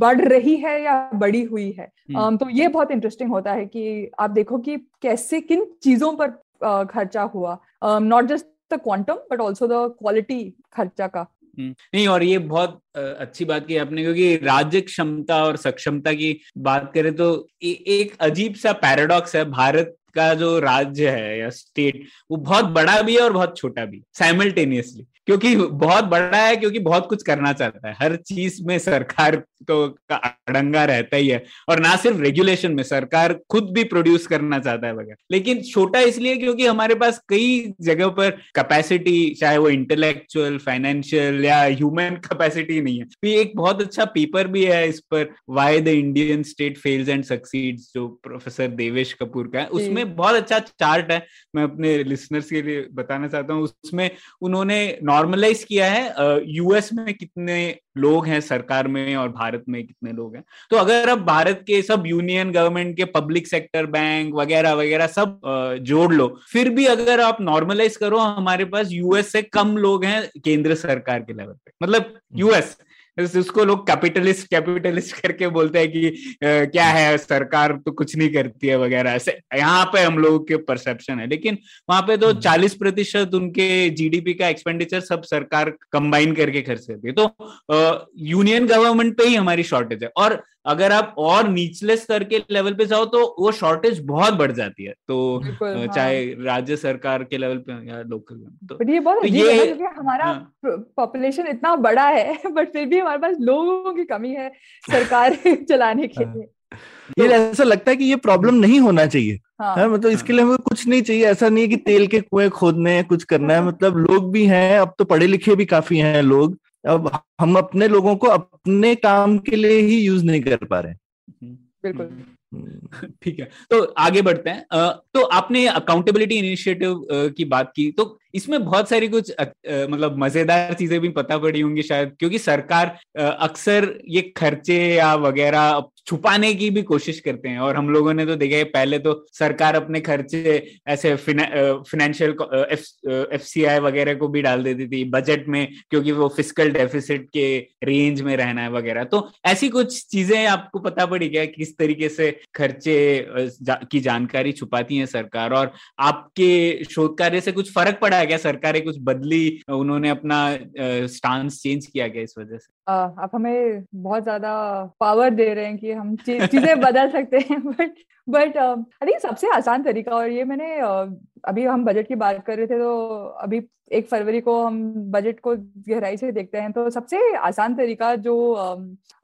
बढ़ रही है या बढ़ी हुई है। हम्म। तो ये बहुत इंटरेस्टिंग होता है कि आप देखो कि कैसे किन चीज़ों पर खर्चा हुआ। Not just the quantum but also the quality खर्चा का। हम्म, नहीं और ये बहुत अच्छी बात की आपने क्योंकि राज्य क्षमता और सक्षमता की बात करें तो ए, एक अजीब सा पैराडॉक्स है भारत का जो राज्य है या स्टेट वो बहुत बड़ा भी है और बहुत छोटा भी साइमल्टेनियसली क्योंकि बहुत बड़ा है क्योंकि बहुत कुछ करना चाहता है. हर चीज़ में सरकार तो का अड़ंगा रहता ही है. और ना सिर्फ़ रेगुलेशन में सरकार खुद भी प्रोड्यूस करना चाहता है वगैरह लेकिन छोटा इसलिए क्योंकि हमारे पास कई जगह पर कैपेसिटी चाहे वो इंटेलेक्चुअल फाइनेंशियल या ह्यूमन कैपेसिटी नहीं है. तो एक बहुत अच्छा पेपर भी है इस पर why the Indian state fails and succeeds जो प्रोफेसर देवेश कपूर का है. जी। उसमें बहुत अच्छा चार्ट है। मैं अपने लिसनर्स के लिए बताना चाहता हूँ उसमें उन्होंने नॉर्मलाइज किया है यूएस में कितने लोग हैं सरकार में और भारत में कितने लोग हैं। तो अगर अब भारत के सब यूनियन गवर्नमेंट के पब्लिक सेक्टर बैंक वगैरह वगैरह सब जोड़ लो फिर भी अगर आप नॉर्मलाइज करो हमारे पास यूएस से कम लोग हैं केंद्र सरकार के लेवल पे। मतलब यूएस उसको लोग कैपिटलिस्ट कैपिटलिस्ट करके बोलते हैं कि आ, क्या है? सरकार तो कुछ नहीं करती है वगैरह। ऐसे यहाँ पे हम लोगों के परसेप्शन है। लेकिन वहाँ पे तो 40 प्रतिशत उनके जीडीपी का एक्सपेंडिचर सब सरकार कंबाइन करके खर्च करती है। तो यूनियन गवर्नमेंट पे ही हमारी शॉर्टेज है। और अगर आप और निचले स्तर के लेवल पे जाओ तो वो शॉर्टेज बहुत बढ़ जाती है। तो हाँ। चाहे राज्य सरकार के लेवल पे या लोकल तो बट ये बहुत तो अजीब है क्योंकि हमारा हाँ। पॉपुलेशन इतना बड़ा है बट फिर भी हमारे पास लोगों की कमी है सरकार चलाने के हाँ। लिए। ये ऐसा लगता है कि ये प्रॉब्लम नहीं होना चाहिए। हाँ। है मतलब इसके लिए हमें कुछ नहीं चाहिए। ऐसा नहीं है कि तेल के कुएँ खोदने हैं कुछ करना है। मतलब लोग भी हैं अब तो पढ़े लिखे भी काफ़ी हैं लोग। अब हम अपने लोगों को अपने काम के लिए ही यूज़ नहीं कर पा रहे बिल्कुल। हम्म, ठीक है तो आगे बढ़ते हैं। तो आपने अकाउंटेबिलिटी इनिशिएटिव की बात की तो इसमें बहुत सारी कुछ मतलब मज़ेदार चीज़ें भी पता पड़ी होंगी शायद क्योंकि सरकार अक्सर ये खर्चे या वगैरह छुपाने की भी कोशिश करते हैं। और हम लोगों ने तो देखा है पहले तो सरकार अपने खर्चे ऐसे फिनेंशियल एफ़ सी आई वगैरह को भी डाल देती थी बजट में क्योंकि वो फ़िज़िकल डेफिसिट के रेंज में रहना है वगैरह। तो ऐसी कुछ चीज़ें आपको पता पड़ी क्या? किस तरीके से खर्चे जा, की जानकारी छुपाती है सरकार? और आपके शोध कार्य से कुछ फ़र्क पड़ा है क्या? सरकारें कुछ बदली उन्होंने अपना स्टांस चेंज किया गया इस वजह से? आप हमें बहुत ज़्यादा पावर दे रहे हैं कि हम चीज़ें बदल सकते हैं बट बट आई थिंक सबसे आसान तरीका और ये मैंने अभी हम बजट की बात कर रहे थे तो अभी एक फरवरी को हम बजट को गहराई से देखते हैं तो सबसे आसान तरीका जो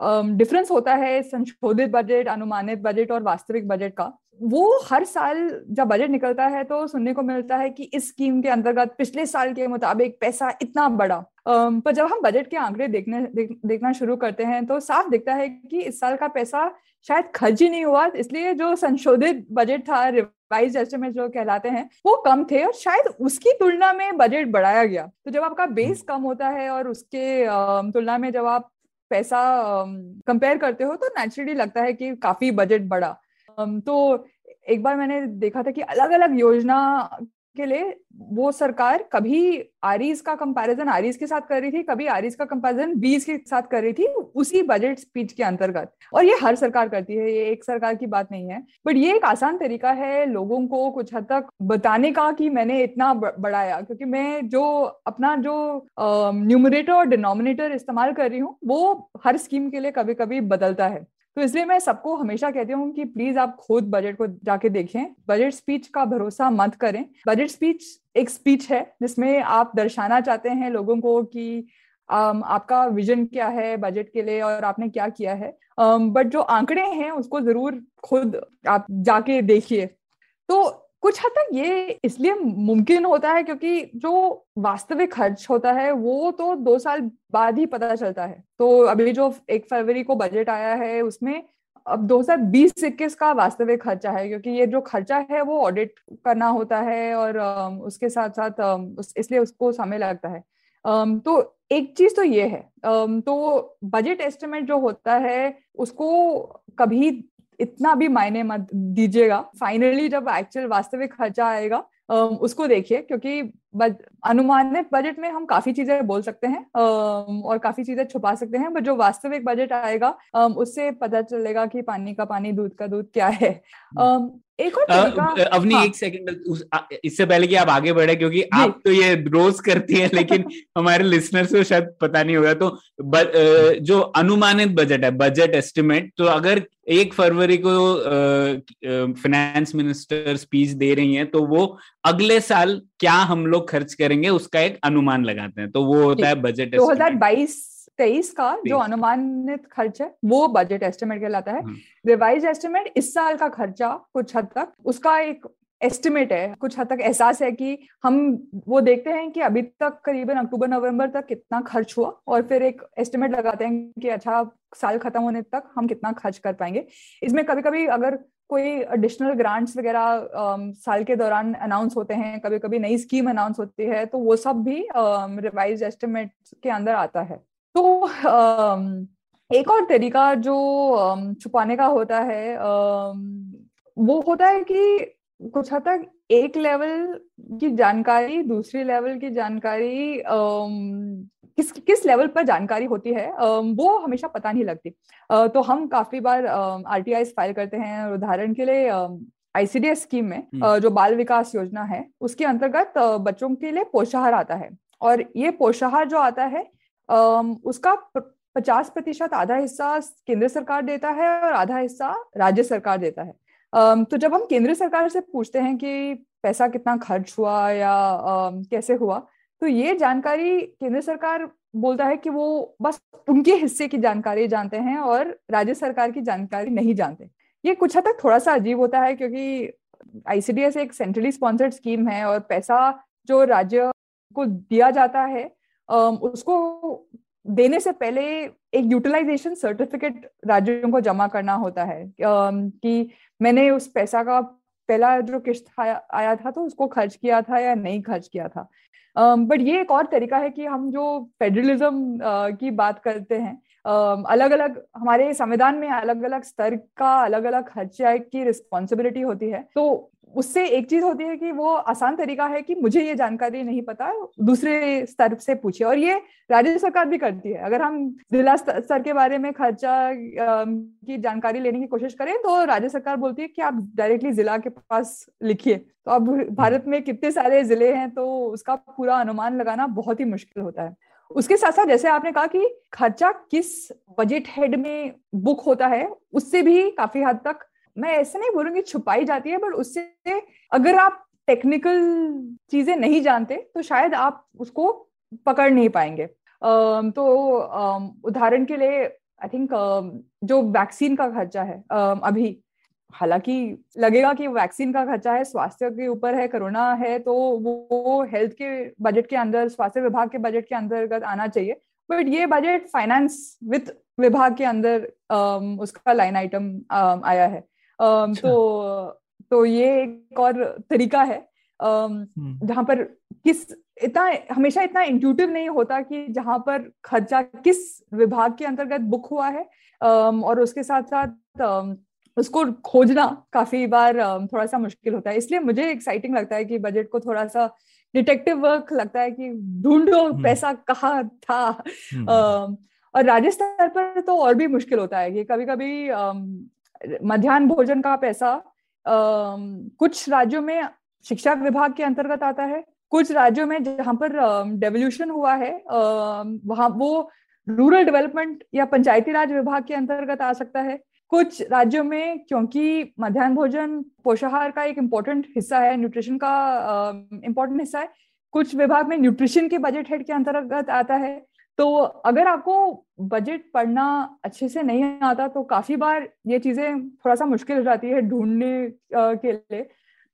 डिफरेंस होता है संशोधित बजट अनुमानित बजट और वास्तविक बजट का वो हर साल जब बजट निकलता है तो सुनने को मिलता है कि इस स्कीम के अंतर्गत पिछले साल के मुताबिक पैसा इतना बड़ा। पर जब हम बजट के आंकड़े देखने देख, देखना शुरू करते हैं तो साफ़ दिखता है कि इस साल का पैसा शायद खर्च ही नहीं हुआ। इसलिए जो संशोधित बजट था रिवाइज एस्टिमेट जो कहलाते हैं वो कम थे और शायद उसकी तुलना में बजट बढ़ाया गया। तो जब आपका बेस कम होता है और उसके तुलना में जब आप पैसा कंपेयर करते हो तो नेचुरली लगता है कि काफ़ी बजट बढ़ा। तो एक बार मैंने देखा था कि अलग अलग योजना के लिए वो सरकार कभी आरीज का कंपैरिजन आरीज के साथ कर रही थी, कभी आरीज का कंपैरिजन बीज के साथ कर रही थी, उसी बजट स्पीच के अंतर्गत। और ये हर सरकार करती है, ये एक सरकार की बात नहीं है। बट ये एक आसान तरीका है लोगों को कुछ हद तक बताने का कि मैंने इतना बढ़ाया। क्योंकि मैं जो अपना जो न्यूमरेटर और डिनोमिनेटर इस्तेमाल कर रही हूँ, वो हर स्कीम के लिए कभी कभी बदलता है। तो इसलिए मैं सबको हमेशा कहती हूँ कि प्लीज़ आप खुद बजट को जाके देखें। बजट स्पीच का भरोसा मत करें। बजट स्पीच एक स्पीच है जिसमें आप दर्शाना चाहते हैं लोगों को कि um, आपका विजन क्या है बजट के लिए और आपने क्या किया है। बट um, जो आंकड़े हैं उसको ज़रूर खुद आप जाके देखिए। तो कुछ हद तक ये इसलिए मुमकिन होता है क्योंकि जो वास्तविक खर्च होता है, वो तो दो साल बाद ही पता चलता है। तो अभी जो एक फरवरी को बजट आया है, उसमें अब 2020 इक्कीस का वास्तविक खर्चा है, क्योंकि ये जो खर्चा है, वो ऑडिट करना होता है और उसके साथ साथ इसलिए उसको समय लगता है। तो एक चीज़ तो ये है। तो बजट एस्टिमेट जो होता है, उसको कभी इतना भी मायने मत दीजिएगा। फाइनली जब एक्चुअल वास्तविक खर्चा आएगा उसको देखिए क्योंकि अनुमानित बजट में हम काफ़ी चीज़ें बोल सकते हैं और काफ़ी चीज़ें छुपा सकते हैं बट जो वास्तविक बजट आएगा उससे पता चलेगा कि पानी का पानी दूध का दूध क्या है हम्म। एक और अवनी हाँ. एक सेकंड इससे पहले कि आप आगे बढ़े क्योंकि आप तो ये रोज करती हैं लेकिन हमारे लिसनर्स को शायद पता नहीं होगा तो ब, जो अनुमानित बजट है बजट एस्टिमेट तो अगर एक फरवरी को फाइनेंस मिनिस्टर स्पीच दे रही हैं तो वो अगले साल क्या हम लोग खर्च करेंगे उसका एक अनुमान लगाते हैं। तो वो होता है बजट दो हज़ार बाईस तेईस का जो अनुमानित खर्च है वो बजट एस्टिमेट कहलाता है। रिवाइज हाँ। एस्टिमेट इस साल का खर्चा कुछ हद तक उसका एक एस्टिमेट है कुछ हद तक एहसास है कि हम वो देखते हैं कि अभी तक करीबन अक्टूबर नवंबर तक कितना खर्च हुआ और फिर एक एस्टिमेट लगाते हैं कि अच्छा साल खत्म होने तक हम कितना खर्च कर पाएँगे। इसमें कभी कभी अगर कोई एडिशनल ग्रांट्स वगैरह साल के दौरान अनाउंस होते हैं कभी कभी नई स्कीम अनाउंस होती है तो वो सब भी रिवाइज एस्टिमेट के अंदर आता है। तो एक और तरीका जो छुपाने का होता है वो होता है कि कुछ हद तक एक लेवल की जानकारी, दूसरी लेवल की जानकारी किस किस लेवल पर जानकारी होती है वो हमेशा पता नहीं लगती। तो हम काफ़ी बार आर टी फ़ाइल करते हैं उदाहरण के लिए आईसीडीएस स्कीम में हम्म। जो बाल विकास योजना है उसके अंतर्गत बच्चों के लिए पोषाहार आता है। और ये पोषाहार जो आता है उसका पचास प्रतिशत आधा हिस्सा केंद्र सरकार देता है और आधा हिस्सा राज्य सरकार देता है। तो जब हम केंद्र सरकार से पूछते हैं कि पैसा कितना खर्च हुआ या कैसे हुआ तो ये जानकारी केंद्र सरकार बोलता है कि वो बस उनके हिस्से की जानकारी जानते हैं और राज्य सरकार की जानकारी नहीं जानते। ये कुछ हद तक थोड़ा सा अजीब होता है क्योंकि आईसीडीएस एक सेंट्रली स्पॉन्सर्ड स्कीम है और पैसा जो राज्य को दिया जाता है उसको देने से पहले एक यूटिलाइजेशन सर्टिफिकेट राज्यों को जमा करना होता है। कि मैंने उस पैसा का पहला जो किस्त आया था तो उसको खर्च किया था या नहीं खर्च किया था। बट ये एक और तरीका है कि हम जो फेडरलिज्म की बात करते हैं अलग अलग हमारे संविधान में अलग अलग स्तर का अलग अलग खर्चा की रिस्पॉन्सिबिलिटी होती है। तो उससे एक चीज़ होती है कि वो आसान तरीका है कि मुझे ये जानकारी नहीं पता, दूसरे स्तर से पूछे और ये राज्य सरकार भी करती है। अगर हम जिला स्तर के बारे में खर्चा की जानकारी लेने की कोशिश करें तो राज्य सरकार बोलती है कि आप डायरेक्टली जिला के पास लिखिए। तो अब भारत में कितने सारे ज़िले हैं तो उसका पूरा अनुमान लगाना बहुत ही मुश्किल होता है। उसके साथ साथ जैसे आपने कहा कि खर्चा किस बजट हेड में बुक होता है, उससे भी काफ़ी हद तक मैं ऐसे नहीं बोलूँगी छुपाई जाती है बट उससे अगर आप टेक्निकल चीज़ें नहीं जानते तो शायद आप उसको पकड़ नहीं पाएँगे तो उदाहरण के लिए आई थिंक जो वैक्सीन का खर्चा है अभी हालाँकि लगेगा कि वैक्सीन का खर्चा है, स्वास्थ्य के ऊपर है, कोरोना है तो वो हेल्थ के बजट के अंदर, स्वास्थ्य विभाग के बजट के अंतर्गत आना चाहिए बट ये बजट फाइनेंस वित्त विभाग के अंदर उसका लाइन आइटम आया है। तो तो ये एक और तरीका है हम्म। जहाँ पर किस इतना हमेशा इतना इंट्यूटिव नहीं होता कि जहाँ पर खर्चा किस विभाग के अंतर्गत बुक हुआ है और उसके साथ साथ उसको खोजना काफ़ी बार थोड़ा सा मुश्किल होता है इसलिए मुझे एक्साइटिंग लगता है कि बजट को थोड़ा सा डिटेक्टिव वर्क लगता है कि ढूंढो हम्म। पैसा कहाँ था हम्म। और राज्य स्तर पर तो और भी मुश्किल होता है कि कभी कभी मध्यान्ह भोजन का पैसा कुछ राज्यों में शिक्षा विभाग के अंतर्गत आता है, कुछ राज्यों में जहाँ पर डेवोल्यूशन हुआ है वहाँ वो रूरल डेवलपमेंट या पंचायती राज विभाग के अंतर्गत आ सकता है। कुछ राज्यों में, क्योंकि मध्यान्ह भोजन पोषाहार का एक इम्पोर्टेंट हिस्सा है न्यूट्रिशन का इम्पोर्टेंट हिस्सा है, कुछ विभाग में न्यूट्रिशन के बजट हेड के अंतर्गत आता है तो अगर आपको बजट पढ़ना अच्छे से नहीं आता तो काफ़ी बार ये चीज़ें थोड़ा सा मुश्किल हो जाती है ढूँढने के लिए।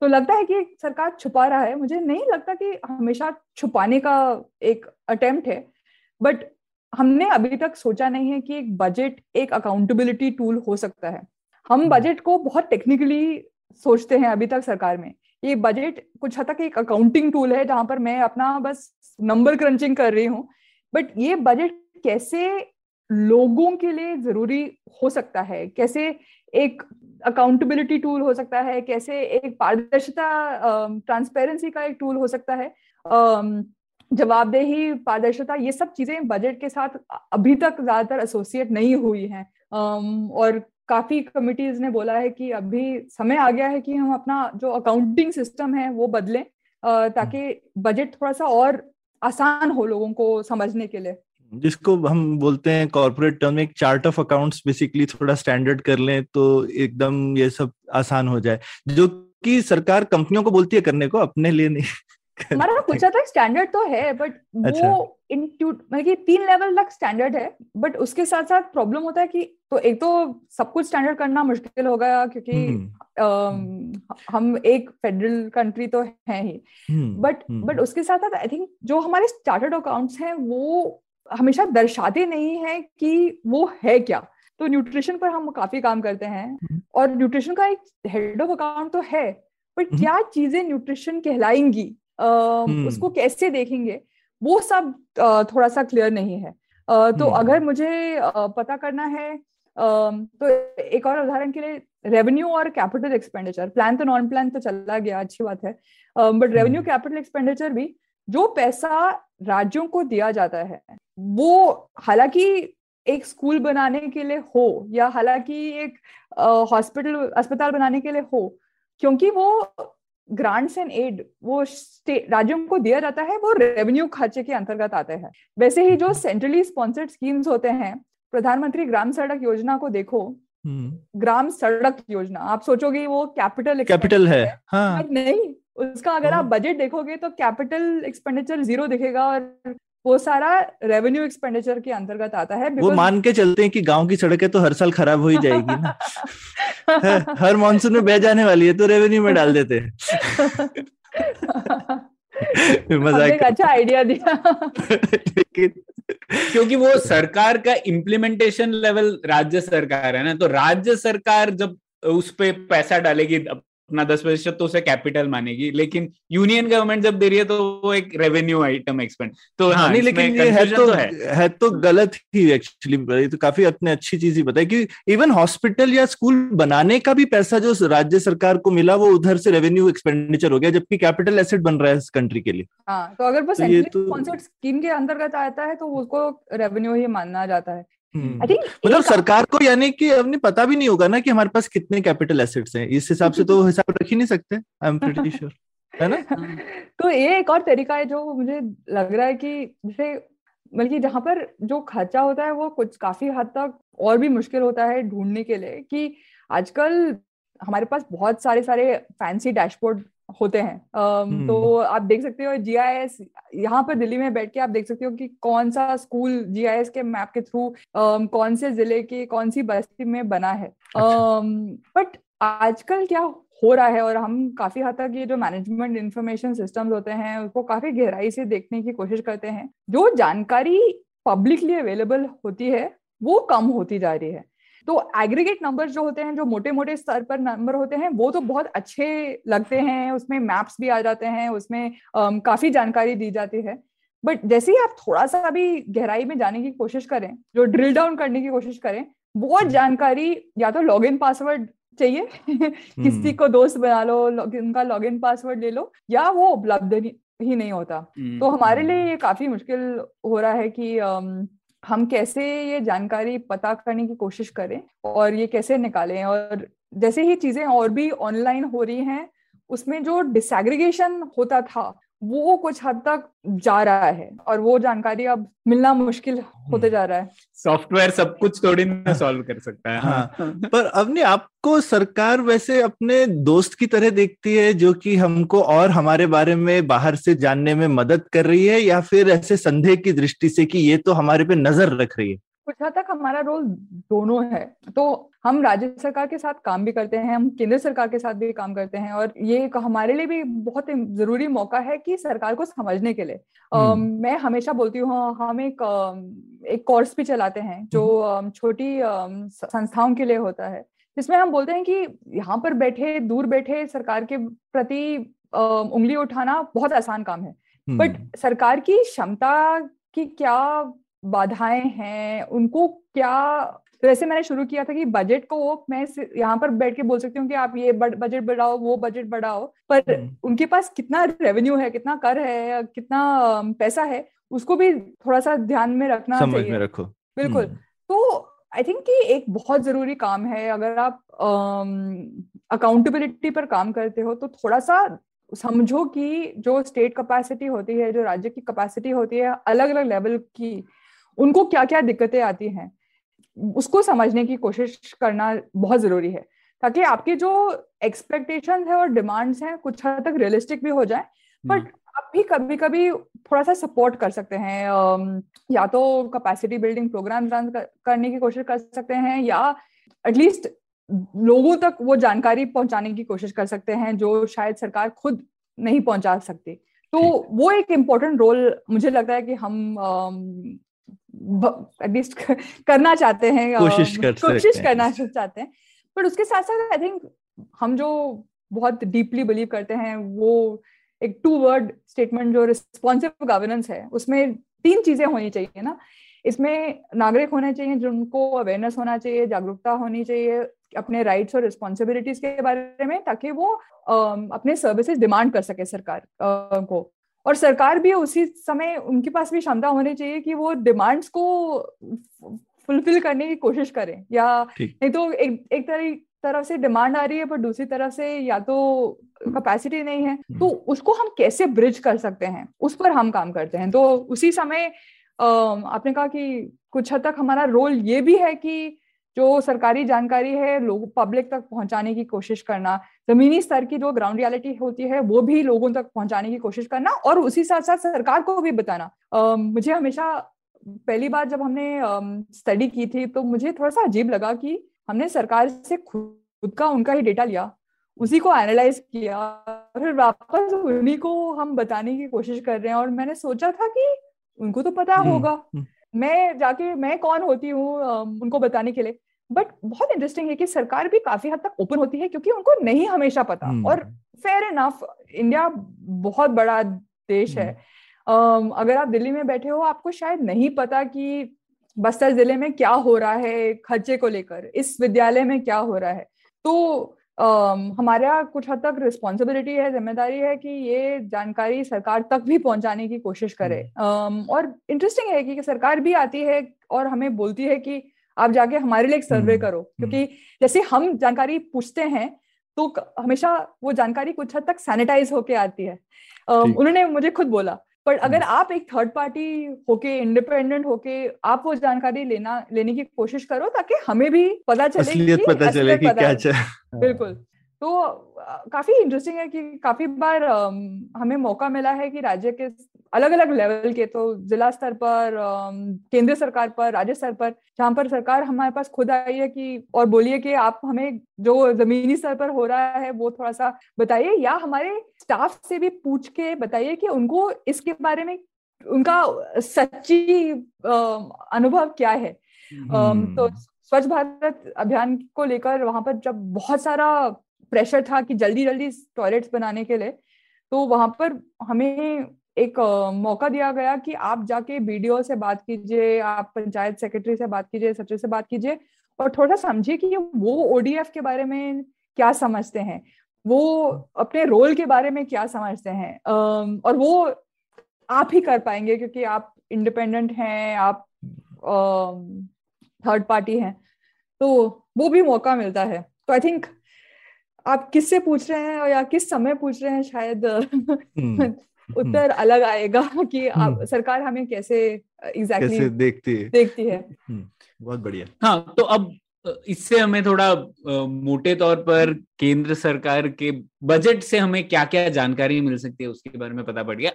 तो लगता है कि सरकार छुपा रहा है। मुझे नहीं लगता कि हमेशा छुपाने का एक अटेम्प्ट है। बट हमने अभी तक सोचा नहीं है कि एक बजट एक अकाउंटेबिलिटी टूल हो सकता है। हम बजट हम्म। को बहुत टेक्निकली सोचते हैं अभी तक सरकार में। ये बजट कुछ हद तक एक अकाउंटिंग टूल है जहाँ पर मैं अपना बस नंबर क्रंचिंग कर रही हूँ। बट ये बजट कैसे लोगों के लिए ज़रूरी हो सकता है? कैसे एक अकाउंटेबिलिटी टूल हो सकता है? कैसे एक पारदर्शिता ट्रांसपेरेंसी का एक टूल हो सकता है? जवाबदेही पारदर्शिता ये सब चीज़ें बजट के साथ अभी तक ज़्यादातर एसोसिएट नहीं हुई हैं। और काफ़ी कमिटीज ने बोला है कि अभी समय आ गया है कि हम अपना जो अकाउंटिंग सिस्टम है वो बदलें ताकि बजट थोड़ा सा और आसान हो लोगों को समझने के लिए। जिसको हम बोलते हैं कॉर्पोरेट टर्म में एक चार्ट ऑफ़ अकाउंट्स बेसिकली थोड़ा स्टैंडर्ड कर लें तो एकदम ये सब आसान हो जाए। जो कि सरकार कंपनियों को बोलती है करने को, अपने लिए नहीं। हमारा पूछा था स्टैंडर्ड तो है बट अच्छा। वो मतलब कि तीन लेवल तक स्टैंडर्ड है बट उसके साथ साथ प्रॉब्लम होता है कि तो एक तो सब कुछ स्टैंडर्ड करना मुश्किल हो गया क्योंकि आ, हम्म। हम एक फेडरल कंट्री तो है ही। बट हम्म, बट हम्म, उसके साथ साथ आई थिंक जो हमारे चार्टर्ड अकाउंट्स हैं वो हमेशा दर्शाते नहीं है कि वो है क्या। तो न्यूट्रिशन पर हम काफ़ी काम करते हैं और न्यूट्रिशन का एक हेड ऑफ़ अकाउंट तो है बट क्या चीज़ें न्यूट्रिशन कहलाएँगी? हम्म। उसको कैसे देखेंगे? वो सब थोड़ा सा क्लियर नहीं है। तो हम्म। अगर मुझे पता करना है तो एक और उदाहरण के लिए रेवेन्यू और कैपिटल एक्सपेंडिचर प्लान तो नॉन प्लान तो चला गया अच्छी बात है। बट रेवेन्यू कैपिटल एक्सपेंडिचर भी जो पैसा राज्यों को दिया जाता है वो हालाँकि एक स्कूल बनाने के लिए हो या हालाँकि एक हॉस्पिटल अस्पताल बनाने के लिए हो क्योंकि वो ग्रांट्स एंड एड वो राज्यों को दिया जाता है वो रेवेन्यू खर्चे के अंतर्गत आते हैं वैसे ही जो सेंट्रली स्पॉन्सर्ड स्कीम्स होते हैं प्रधानमंत्री ग्राम सड़क योजना को देखो हम्म। ग्राम सड़क योजना आप सोचोगे वो कैपिटल कैपिटल है हाँ। नहीं उसका अगर आप बजट हाँ। देखोगे तो कैपिटल एक्सपेंडिचर ज़ीरो दिखेगा और वो सारा रेवेन्यू एक्सपेंडिचर के अंतर्गत आता है वो मान के चलते हैं कि गाँव की सड़कें तो हर साल खराब हो ही जाएगी ना हर मानसून में बह जाने वाली है तो रेवेन्यू में डाल देते हैं। मज़ाक अच्छा आइडिया दिया। लेकिन क्योंकि वो सरकार का इम्प्लीमेंटेशन लेवल राज्य सरकार है ना तो राज्य सरकार जब उस पे पैसा डालेगी अपना दस प्रतिशत तो उसे कैपिटल मानेगी। लेकिन यूनियन गवर्नमेंट जब दे रही है तो वो एक रेवेन्यू आइटम एक्सपेंड तो हाँ, नहीं लेकिन ये है तो, तो है। है। तो गलत ही एक्चुअली तो काफ़ी अपने अच्छी चीज़ ही बताई कि इवन हॉस्पिटल या स्कूल बनाने का भी पैसा जो राज्य सरकार को मिला वो उधर से रेवेन्यू एक्सपेंडिचर हो गया जबकि कैपिटल एसेट बन रहा है इस कंट्री के लिए। हाँ, तो अगर वो तो, स्कीम तो के अंतर्गत आता है तो उसको रेवेन्यू ही मानना जाता है। हम्म। मतलब सरकार को यानी कि अपने पता भी नहीं होगा ना कि हमारे पास कितने कैपिटल एसेट्स हैं। इस हिसाब से तो हिसाब रख ही नहीं सकते आई एम प्रीटी श्योर है ना? तो ये एक और तरीका है जो मुझे लग रहा है कि जैसे बल्कि जहाँ पर जो खर्चा होता है वो कुछ काफ़ी हद तक और भी मुश्किल होता है ढूँढने के लिए कि आजकल हमारे पास बहुत सारे सारे फैंसी डैशबोर्ड होते हैं। um, तो आप देख सकते हो जी आई एस यहाँ पर दिल्ली में बैठ के आप देख सकते हो कि कौन सा स्कूल जी आई एस के मैप के थ्रू um, कौन से ज़िले के कौन सी बस्ती में बना है। बट अच्छा। um, आजकल क्या हो रहा है और हम काफ़ी हद तक ये जो मैनेजमेंट इंफॉर्मेशन सिस्टम्स होते हैं उसको काफ़ी गहराई से देखने की कोशिश करते हैं। जो जानकारी पब्लिकली अवेलेबल होती है वो कम होती जा रही है। तो एग्रीगेट नंबर जो होते हैं जो मोटे मोटे स्तर पर नंबर होते हैं वो तो बहुत अच्छे लगते हैं उसमें मैप्स भी आ जाते हैं उसमें um, काफ़ी जानकारी दी जाती है बट जैसे ही आप थोड़ा सा अभी गहराई में जाने की कोशिश करें जो ड्रिल डाउन करने की कोशिश करें बहुत हम्म। जानकारी या तो लॉग इन पासवर्ड चाहिए किसी हम्म। को दोस्त बना लो उनका लॉग इन पासवर्ड ले लो या वो उपलब्ध ही नहीं होता हम्म, तो हमारे लिए ये काफ़ी मुश्किल हो रहा है कि हम कैसे ये जानकारी पता करने की कोशिश करें और ये कैसे निकालें? और जैसे ही चीज़ें और भी ऑनलाइन हो रही हैं, उसमें जो डिसग्रीगेशन होता था वो कुछ हद तक जा रहा है और वो जानकारी अब मिलना मुश्किल होते जा रहा है। सॉफ्टवेयर सब कुछ थोड़ी ना सॉल्व कर सकता है हाँ, हाँ। पर अब नहीं आपको सरकार वैसे अपने दोस्त की तरह देखती है जो कि हमको और हमारे बारे में बाहर से जानने में मदद कर रही है या फिर ऐसे संदेह की दृष्टि से कि ये तो हमारे पे नज़र रख रही है? कुछ हद तक हमारा रोल दोनों है। तो हम राज्य सरकार के साथ काम भी करते हैं हम केंद्र सरकार के साथ भी काम करते हैं और ये हमारे लिए भी बहुत ज़रूरी मौका है कि सरकार को समझने के लिए। uh, मैं हमेशा बोलती हूँ हम एक एक कोर्स भी चलाते हैं जो हम्म। छोटी संस्थाओं के लिए होता है। जिसमें हम बोलते हैं कि यहाँ पर बैठे दूर बैठे सरकार के प्रति उंगली उठाना बहुत आसान काम है। बट हम्म। सरकार की क्षमता की क्या बाधाएँ हैं उनको क्या तो वैसे मैंने शुरू किया था कि बजट को मैं यहाँ पर बैठ के बोल सकती हूँ कि आप ये बजट बढ़ाओ वो बजट बढ़ाओ पर हम्म। उनके पास कितना रेवेन्यू है कितना कर है कितना पैसा है उसको भी थोड़ा सा ध्यान में रखना समझ चाहिए में रखो बिल्कुल हम्म। तो आई थिंक कि एक बहुत ज़रूरी काम है अगर आप अकाउंटेबिलिटी पर काम करते हो तो थोड़ा सा समझो कि जो स्टेट कैपेसिटी होती है जो राज्य की कैपेसिटी होती है अलग अलग लेवल की उनको क्या क्या दिक्कतें आती हैं उसको समझने की कोशिश करना बहुत ज़रूरी है ताकि आपके जो एक्सपेक्टेशन है और डिमांड्स हैं कुछ हद तक रियलिस्टिक भी हो जाए बट हम्म। आप भी कभी कभी थोड़ा सा सपोर्ट कर सकते हैं या तो कैपेसिटी बिल्डिंग प्रोग्राम रन करने की कोशिश कर सकते हैं या एटलीस्ट लोगों तक वो जानकारी पहुँचाने की कोशिश कर सकते हैं जो शायद सरकार खुद नहीं पहुँचा सकती तो वो एक इम्पोर्टेंट रोल मुझे लगता है कि हम एटलीस्ट करना चाहते हैं कोशिश कर कोशिश करना चाहते हैं। बट उसके साथ साथ आई थिंक हम जो बहुत डीपली बिलीव करते हैं वो एक टू वर्ड स्टेटमेंट जो रिस्पॉन्सिव गवर्नेंस है उसमें तीन चीज़ें होनी चाहिए ना। इसमें नागरिक होने चाहिए जिनको अवेयरनेस होना चाहिए जागरूकता होनी चाहिए अपने राइट्स और रिस्पॉन्सिबिलिटीज के बारे में ताकि वो अपने सर्विसेज़ डिमांड कर सके सरकार को। और सरकार भी उसी समय उनके पास भी क्षमता होनी चाहिए कि वो डिमांड्स को फुलफिल करने की कोशिश करें। या नहीं तो एक एक तरह तरफ़ से डिमांड आ रही है पर दूसरी तरफ़ से या तो कैपेसिटी नहीं है। तो हम्म। उसको हम कैसे ब्रिज कर सकते हैं? उस पर हम काम करते हैं। तो उसी समय आपने कहा कि कुछ हद तक हमारा रोल ये भी है कि जो सरकारी जानकारी है लोग पब्लिक तक पहुँचाने की कोशिश करना जमीनी स्तर की जो ग्राउंड रियलिटी होती है वो भी लोगों तक पहुँचाने की कोशिश करना और उसी साथ साथ सरकार को भी बताना मुझे हमेशा पहली बार जब हमने स्टडी की थी तो मुझे थोड़ा सा अजीब लगा कि हमने सरकार से खुद का उनका ही डेटा लिया उसी को एनालाइज किया फिर वापस उन्हीं को हम बताने की कोशिश कर रहे हैं और मैंने सोचा था कि उनको तो पता हम्म, होगा हम्म। मैं जाके मैं कौन होती हूँ उनको बताने के लिए? बट बहुत इंटरेस्टिंग है कि सरकार भी काफ़ी हद तक ओपन होती है क्योंकि उनको नहीं हमेशा पता। हम्म। और फेयर इनफ इंडिया बहुत बड़ा देश है। uh, अगर आप दिल्ली में बैठे हो आपको शायद नहीं पता कि बस्तर ज़िले में क्या हो रहा है खर्चे को लेकर इस विद्यालय में क्या हो रहा है। तो Uh, हमारा कुछ हद तक रिस्पॉन्सिबिलिटी है ज़िम्मेदारी है कि ये जानकारी सरकार तक भी पहुँचाने की कोशिश करे। uh, और इंटरेस्टिंग है कि सरकार भी आती है और हमें बोलती है कि आप जाके हमारे लिए एक सर्वे हम्म, करो। हम्म। क्योंकि जैसे हम जानकारी पूछते हैं तो हमेशा वो जानकारी कुछ हद तक सैनिटाइज होके आती है। उन्होंने मुझे खुद बोला पर अगर हम्म। आप एक थर्ड पार्टी होके इंडिपेंडेंट होके आप वो जानकारी लेना लेने की कोशिश करो ताकि हमें भी पता चले कि पता चले कि क्या बिल्कुल तो काफ़ी इंटरेस्टिंग है कि काफ़ी बार हमें मौका मिला है कि राज्य के अलग अलग लेवल के तो जिला स्तर पर केंद्र सरकार पर राज्य स्तर पर जहाँ पर सरकार हमारे पास खुद आई है कि और बोलिए कि आप हमें जो जमीनी स्तर पर हो रहा है वो थोड़ा सा बताइए या हमारे स्टाफ से भी पूछ के बताइए कि उनको इसके बारे में उनका सच्ची अनुभव क्या है hmm. तो स्वच्छ भारत अभियान को लेकर वहाँ पर जब बहुत सारा प्रेशर था कि जल्दी जल्दी टॉयलेट्स बनाने के लिए तो वहाँ पर हमें एक मौका दिया गया कि आप जाके बीडीओ से बात कीजिए आप पंचायत सेक्रेटरी से बात कीजिए सचिव से बात कीजिए और थोड़ा समझिए कि वो ओडीएफ के बारे में क्या समझते हैं वो अपने रोल के बारे में क्या समझते हैं? uh, और वो आप ही कर पाएँगे क्योंकि आप इंडिपेंडेंट हैं आप थर्ड uh, पार्टी हैं। तो वो भी मौका मिलता है। तो आई थिंक आप किससे पूछ रहे हैं या किस समय पूछ रहे हैं शायद? हम्म, उत्तर हम्म। अलग आएगा कि आप हम्म। सरकार हमें कैसे एग्जैक्टली exactly देखती है? देखती है। बहुत बढ़िया। हाँ तो अब इससे हमें थोड़ा मोटे तौर पर केंद्र सरकार के बजट से हमें क्या क्या जानकारी मिल सकती है उसके बारे में पता पड़ गया।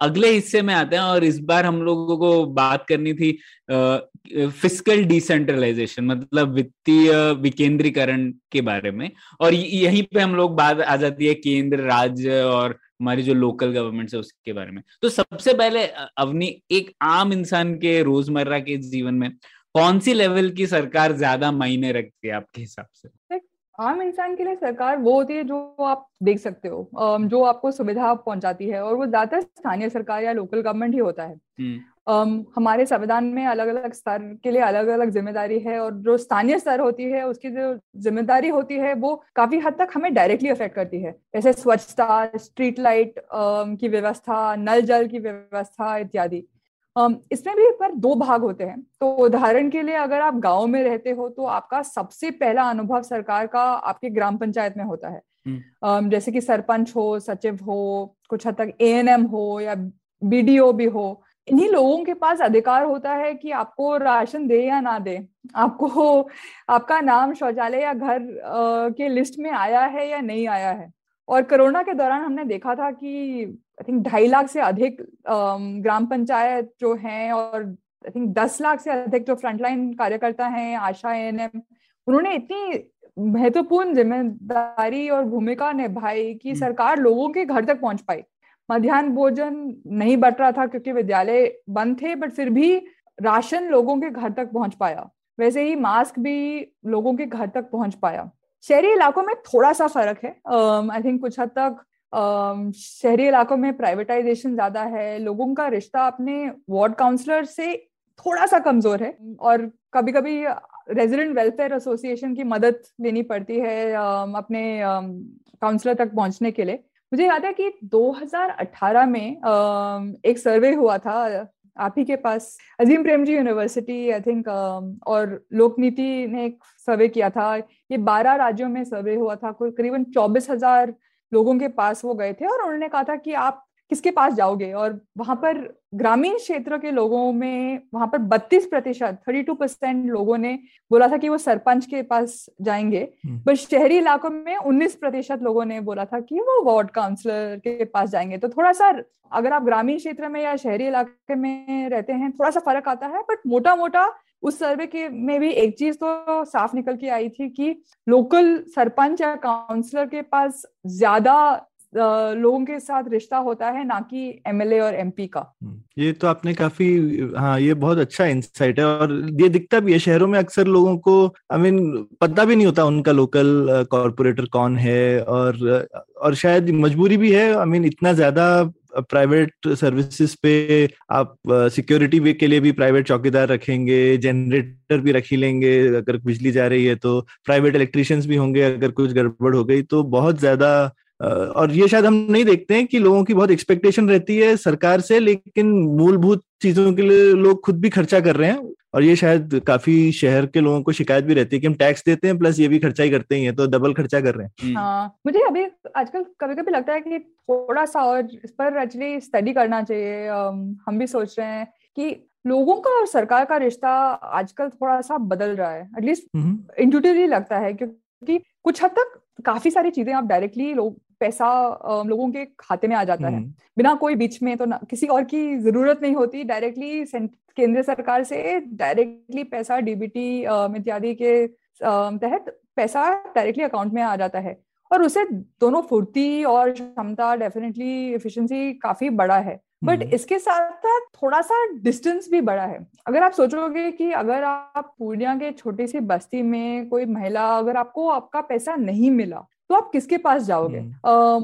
अगले हिस्से में आते हैं और इस बार हम लोगों को बात करनी थी फ़िज़िकल डिसेंट्रलाइजेशन मतलब वित्तीय विकेंद्रीकरण के बारे में। और यहीं पे हम लोग बात आ जाती है केंद्र राज्य और हमारी जो लोकल गवर्नमेंट है उसके बारे में। तो सबसे पहले अवनी एक आम इंसान के रोज़मर्रा के जीवन में कौन सी लेवल की सरकार ज़्यादा मायने रखती है आपके हिसाब से? आम इंसान के लिए सरकार वो होती है जो आप देख सकते हो जो आपको सुविधा पहुंचाती है और वो ज़्यादातर स्थानीय सरकार या लोकल गवर्नमेंट ही होता है। um, हमारे संविधान में अलग अलग स्तर के लिए अलग अलग ज़िम्मेदारी है और जो स्थानीय स्तर होती है उसकी जो ज़िम्मेदारी होती है वो काफ़ी हद तक हमें डायरेक्टली अफेक्ट करती है। जैसे स्वच्छता स्ट्रीट लाइट की व्यवस्था नल जल की व्यवस्था इत्यादि। इसमें भी पर दो भाग होते हैं। तो उदाहरण के लिए अगर आप गाँव में रहते हो तो आपका सबसे पहला अनुभव सरकार का आपके ग्राम पंचायत में होता है। हम्म। जैसे कि सरपंच हो सचिव हो कुछ हद तक एएनएम हो या बीडीओ भी हो इन्हीं लोगों के पास अधिकार होता है कि आपको राशन दे या ना दे। आपको आपका नाम शौचालय या घर के लिस्ट में आया है या नहीं आया है। और कोरोना के दौरान हमने देखा था कि आई थिंक ढाई लाख से अधिक ग्राम पंचायत जो हैं और आई थिंक दस लाख से अधिक जो फ्रंटलाइन कार्यकर्ता हैं आशा एन एम उन्होंने इतनी महत्वपूर्ण ज़िम्मेदारी और भूमिका निभाई कि हम्म। सरकार लोगों के घर तक पहुँच पाई। मध्यान्ह भोजन नहीं बट रहा था क्योंकि विद्यालय बंद थे बट फिर भी राशन लोगों के घर तक पहुँच पाया। वैसे ही मास्क भी लोगों के घर तक पहुँच पाया। शहरी इलाकों में थोड़ा सा फ़र्क है। आई थिंक कुछ हद तक शहरी इलाकों में प्राइवेटाइजेशन ज़्यादा है। लोगों का रिश्ता अपने वार्ड काउंसलर से थोड़ा सा कमज़ोर है। और कभी कभी रेजिडेंट वेलफेयर एसोसिएशन की मदद लेनी पड़ती है अपने काउंसलर तक पहुँचने के लिए। मुझे याद है कि 2018 में एक सर्वे हुआ था, आप ही के पास, अजीम Prem ji university I think और लोकनीति ने एक सर्वे किया था। ये बारह राज्यों में सर्वे हुआ था, करीबन चौबीस हज़ार लोगों के पास वो गए थे और उन्होंने कहा था कि आप किसके पास जाओगे? और वहाँ पर ग्रामीण क्षेत्र के लोगों में वहाँ पर 32 प्रतिशत थर्टी टू परसेंट लोगों ने बोला था कि वो सरपंच के पास जाएँगे। हम्म। पर शहरी इलाकों में 19 प्रतिशत लोगों ने बोला था कि वो वार्ड काउंसलर के पास जाएँगे। तो थोड़ा सा अगर आप ग्रामीण क्षेत्र में या शहरी इलाके में रहते हैं थोड़ा सा फ़र्क आता है बट मोटा मोटा उस सर्वे के में भी एक चीज़ तो साफ़ निकल के आई थी कि लोकल सरपंच या काउंसलर के पास ज़्यादा लोगों के साथ रिश्ता होता है ना कि एमएलए और एमपी का। हम्म, ये तो आपने काफ़ी हाँ ये बहुत अच्छा इंसाइट है और ये दिखता भी है शहरों में अक्सर लोगों को आई मीन पता भी नहीं होता उनका लोकल कॉरपोरेटर कौन है और और शायद मजबूरी भी है आई मीन इतना ज़्यादा प्राइवेट सर्विसेज़ पे आप सिक्योरिटी uh, के लिए भी प्राइवेट चौकीदार रखेंगे जनरेटर भी रखी लेंगे अगर बिजली जा रही है तो प्राइवेट इलेक्ट्रिशियंस भी होंगे अगर कुछ गड़बड़ हो गई तो बहुत ज़्यादा और ये शायद हम नहीं देखते हैं कि लोगों की बहुत एक्सपेक्टेशन रहती है सरकार से लेकिन मूलभूत चीज़ों के लिए लोग खुद भी खर्चा कर रहे हैं। और ये शायद काफ़ी शहर के लोगों को शिकायत भी रहती है कि हम टैक्स देते हैं प्लस ये भी खर्चा ही करते ही हैं तो डबल खर्चा कर रहे हैं। हम्म, हाँ मुझे अभी आजकल कभी कभी लगता है कि थोड़ा सा और इस पर एक्चुअली स्टडी करना चाहिए। हम भी सोच रहे हैं कि लोगों का और सरकार का रिश्ता आजकल थोड़ा सा बदल रहा है एटलीस्ट हम्म, इंट्यूटिवली लगता है क्योंकि कुछ हद तक काफ़ी सारी चीज़ें आप डायरेक्टली लोग पैसा लोगों के खाते में आ जाता है। हम्म, बिना कोई बीच में तो ना, किसी और की ज़रूरत नहीं होती। डायरेक्टली केंद्र सरकार से डायरेक्टली पैसा डीबीटी इत्यादि के तहत पैसा डायरेक्टली अकाउंट में आ जाता है। और उसे दोनों फुर्ती और क्षमता डेफिनेटली एफिशिएंसी काफ़ी बड़ा है। बट हम्म। इसके साथ साथ थोड़ा सा डिस्टेंस भी बड़ा है। अगर आप सोचोगे कि अगर आप पूर्णिया के छोटी सी बस्ती में कोई महिला अगर आपको आपका पैसा नहीं मिला तो आप किसके पास जाओगे? हम्म।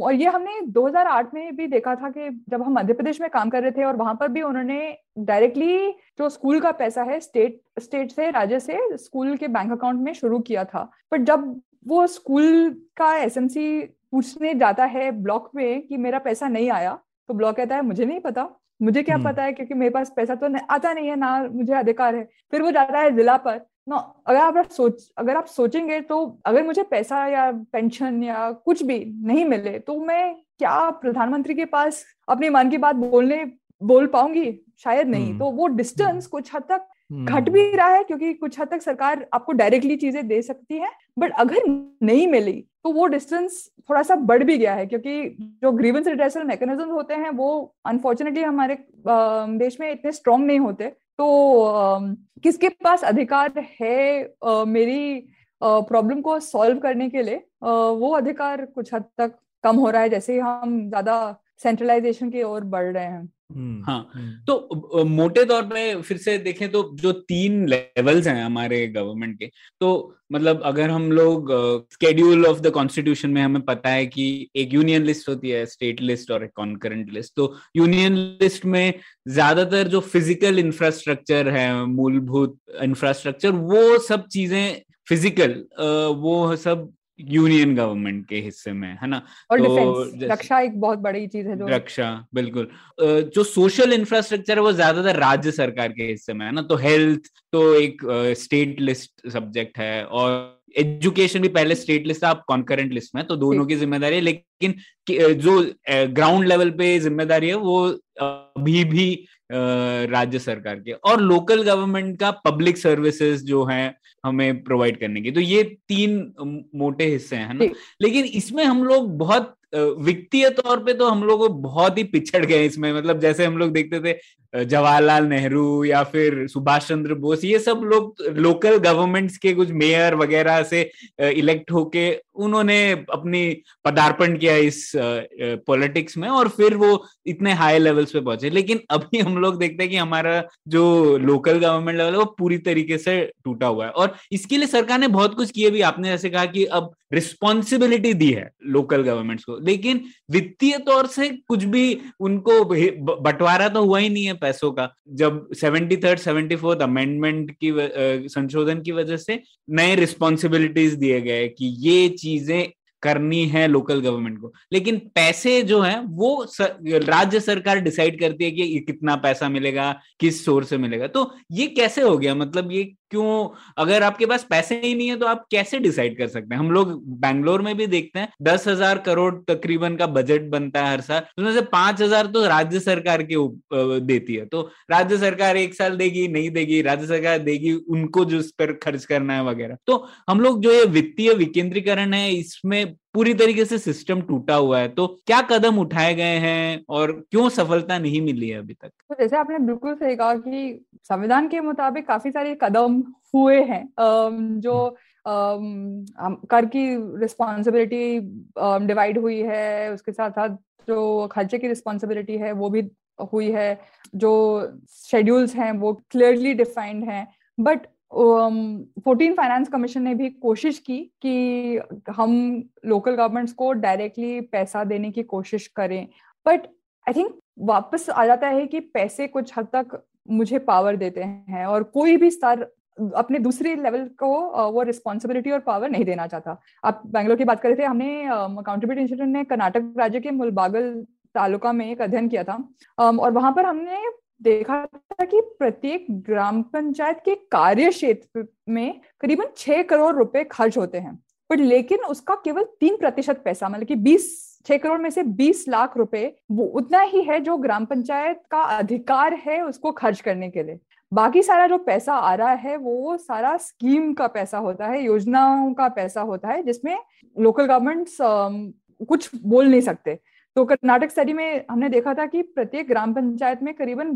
और ये हमने 2008 में भी देखा था कि जब हम मध्य प्रदेश में काम कर रहे थे और वहाँ पर भी उन्होंने डायरेक्टली जो स्कूल का पैसा है स्टेट स्टेट से राज्य से स्कूल के बैंक अकाउंट में शुरू किया था। बट जब वो स्कूल का एसएमसी पूछने जाता है ब्लॉक में कि मेरा पैसा नहीं आया तो ब्लॉक कहता है मुझे नहीं पता। मुझे क्या हम्म। पता है? क्योंकि मेरे पास पैसा तो न- आता नहीं है ना मुझे अधिकार है। फिर वो जाता है जिला पर। ना अगर आप सोच अगर आप सोचेंगे तो अगर मुझे पैसा या पेंशन या कुछ भी नहीं मिले तो मैं क्या प्रधानमंत्री के पास अपने मन की बात बोलने बोल पाऊँगी? शायद नहीं। हम्म। तो वो डिस्टेंस कुछ हद तक हम्म, घट भी रहा है क्योंकि कुछ हद तक सरकार आपको डायरेक्टली चीज़ें दे सकती है बट अगर नहीं मिली तो वो डिस्टेंस थोड़ा सा बढ़ भी गया है क्योंकि जो ग्रीवेंस रिड्रेसल मैकेनिज्म होते हैं वो अनफॉर्चुनेटली हमारे देश में इतने स्ट्रांग नहीं होते। तो किसके पास अधिकार है मेरी प्रॉब्लम को सॉल्व करने के लिए वो अधिकार कुछ हद तक कम हो रहा है, जैसे ही हम ज़्यादा सेंट्रलाइजेशन की ओर बढ़ रहे हैं। हाँ, हम्म, तो मोटे तौर पे फिर से देखें तो जो तीन लेवल्स हैं हमारे गवर्नमेंट के तो मतलब अगर हम लोग स्केड्यूल ऑफ़ द कॉन्स्टिट्यूशन में हमें पता है कि एक यूनियन लिस्ट होती है स्टेट लिस्ट और एक कॉन्करेंट लिस्ट तो यूनियन लिस्ट में ज़्यादातर जो फ़िज़िकल इंफ्रास्ट्रक्चर है मूलभूत इंफ्रास्ट्रक्चर वो सब चीज़ें फ़िज़िकल वो सब यूनियन गवर्नमेंट के हिस्से में है ना? और तो रक्षा एक बहुत बड़ी चीज़ है जो रक्षा बिल्कुल। जो सोशल इंफ्रास्ट्रक्चर है वो ज़्यादातर राज्य सरकार के हिस्से में है ना? तो हेल्थ तो एक स्टेट लिस्ट सब्जेक्ट है और एजुकेशन भी पहले स्टेट लिस्ट था अब कॉन्करेंट लिस्ट में तो दोनों की ज़िम्मेदारी है। लेकिन जो ग्राउंड लेवल पे ज़िम्मेदारी है वो अभी भी राज्य सरकार के और लोकल गवर्नमेंट का पब्लिक सर्विसेज़ जो है हमें प्रोवाइड करने की। तो ये तीन मोटे हिस्से हैं ना? लेकिन इसमें हम लोग बहुत वित्तीय तौर पे तो हम लोग बहुत ही पिछड़ गए इसमें। मतलब जैसे हम लोग देखते थे जवाहरलाल नेहरू या फिर सुभाष चंद्र बोस, ये सब लोग लोकल गवर्नमेंट्स के कुछ मेयर वगैरह से इलेक्ट होके उन्होंने अपनी पदार्पण किया इस पॉलिटिक्स में और फिर वो इतने हाई लेवल्स पे पहुँचे। लेकिन अभी हम लोग देखते हैं कि हमारा जो लोकल गवर्नमेंट लेवल है, वो पूरी तरीके से टूटा हुआ है। और इसके लिए सरकार ने बहुत कुछ किए भी। आपने जैसे कहा कि अब रिस्पॉन्सिबिलिटी दी है लोकल गवर्नमेंट्स को। लेकिन वित्तीय तौर से कुछ भी उनको बंटवारा तो हुआ ही नहीं है पैसों का। जब seventy third seventy fourth amendment की संशोधन की वजह से नए रिस्पॉन्सिबिलिटीज दिए गए कि ये चीज़ें करनी है लोकल गवर्नमेंट को। लेकिन पैसे जो है वो सर, राज्य सरकार डिसाइड करती है कि कितना पैसा मिलेगा किस सोर्स से मिलेगा। तो ये कैसे हो गया? मतलब ये क्यों? अगर आपके पास पैसे ही नहीं है तो आप कैसे डिसाइड कर सकते हैं? हम लोग बैंगलोर में भी देखते हैं, दस हज़ार करोड़ तकरीबन का बजट बनता है हर साल। उसमें से पाँच हज़ार तो राज्य सरकार के देती है। तो राज्य सरकार एक साल देगी, नहीं देगी, राज्य सरकार देगी, उनको जो उस पर खर्च करना है वगैरह। तो हम लोग जो ये वित्तीय विकेंद्रीकरण है, इसमें पूरी तरीके से सिस्टम टूटा हुआ है। तो क्या कदम उठाए गए हैं और क्यों सफलता नहीं मिली है अभी तक? तो जैसे आपने बिल्कुल सही कहा कि संविधान के मुताबिक काफ़ी सारे कदम हुए हैं जो कर की रिस्पॉन्सिबिलिटी डिवाइड हुई है, उसके साथ साथ जो खर्चे की रिस्पॉन्सिबिलिटी है, वो भी हुई है, जो शेड्यूल्स हैं, वो क्लियरली डिफाइंड हैं। बट फोर्टीन फाइनेंस कमीशन ने भी कोशिश की कि हम लोकल गवर्नमेंट्स को डायरेक्टली पैसा देने की कोशिश करें। बट आई थिंक वापस आ जाता है कि पैसे कुछ हद तक मुझे पावर देते हैं और कोई भी स्तर अपने दूसरे लेवल को वो रिस्पॉन्सिबिलिटी और पावर नहीं देना चाहता। आप बैंगलोर की बात कर रहे थे, हमने अकाउंटेबिलिटी इंस्टीट्यूट ने कर्नाटक राज्य के मुलबागल तालुका में एक अध्ययन किया था। और वहाँ पर हमने देखा था कि प्रत्येक ग्राम पंचायत के कार्य क्षेत्र में करीबन छह करोड़ रुपए खर्च होते हैं। पर लेकिन उसका केवल तीन प्रतिशत पैसा मतलब कि बीस, छह करोड़ में से बीस लाख रुपए, वो उतना ही है जो ग्राम पंचायत का अधिकार है उसको खर्च करने के लिए। बाकी सारा जो पैसा आ रहा है, वो सारा स्कीम का पैसा होता है, योजनाओं का पैसा होता है, जिसमें लोकल गवर्नमेंट्स कुछ बोल नहीं सकते। तो कर्नाटक स्टडी में हमने देखा था कि प्रत्येक ग्राम पंचायत में करीबन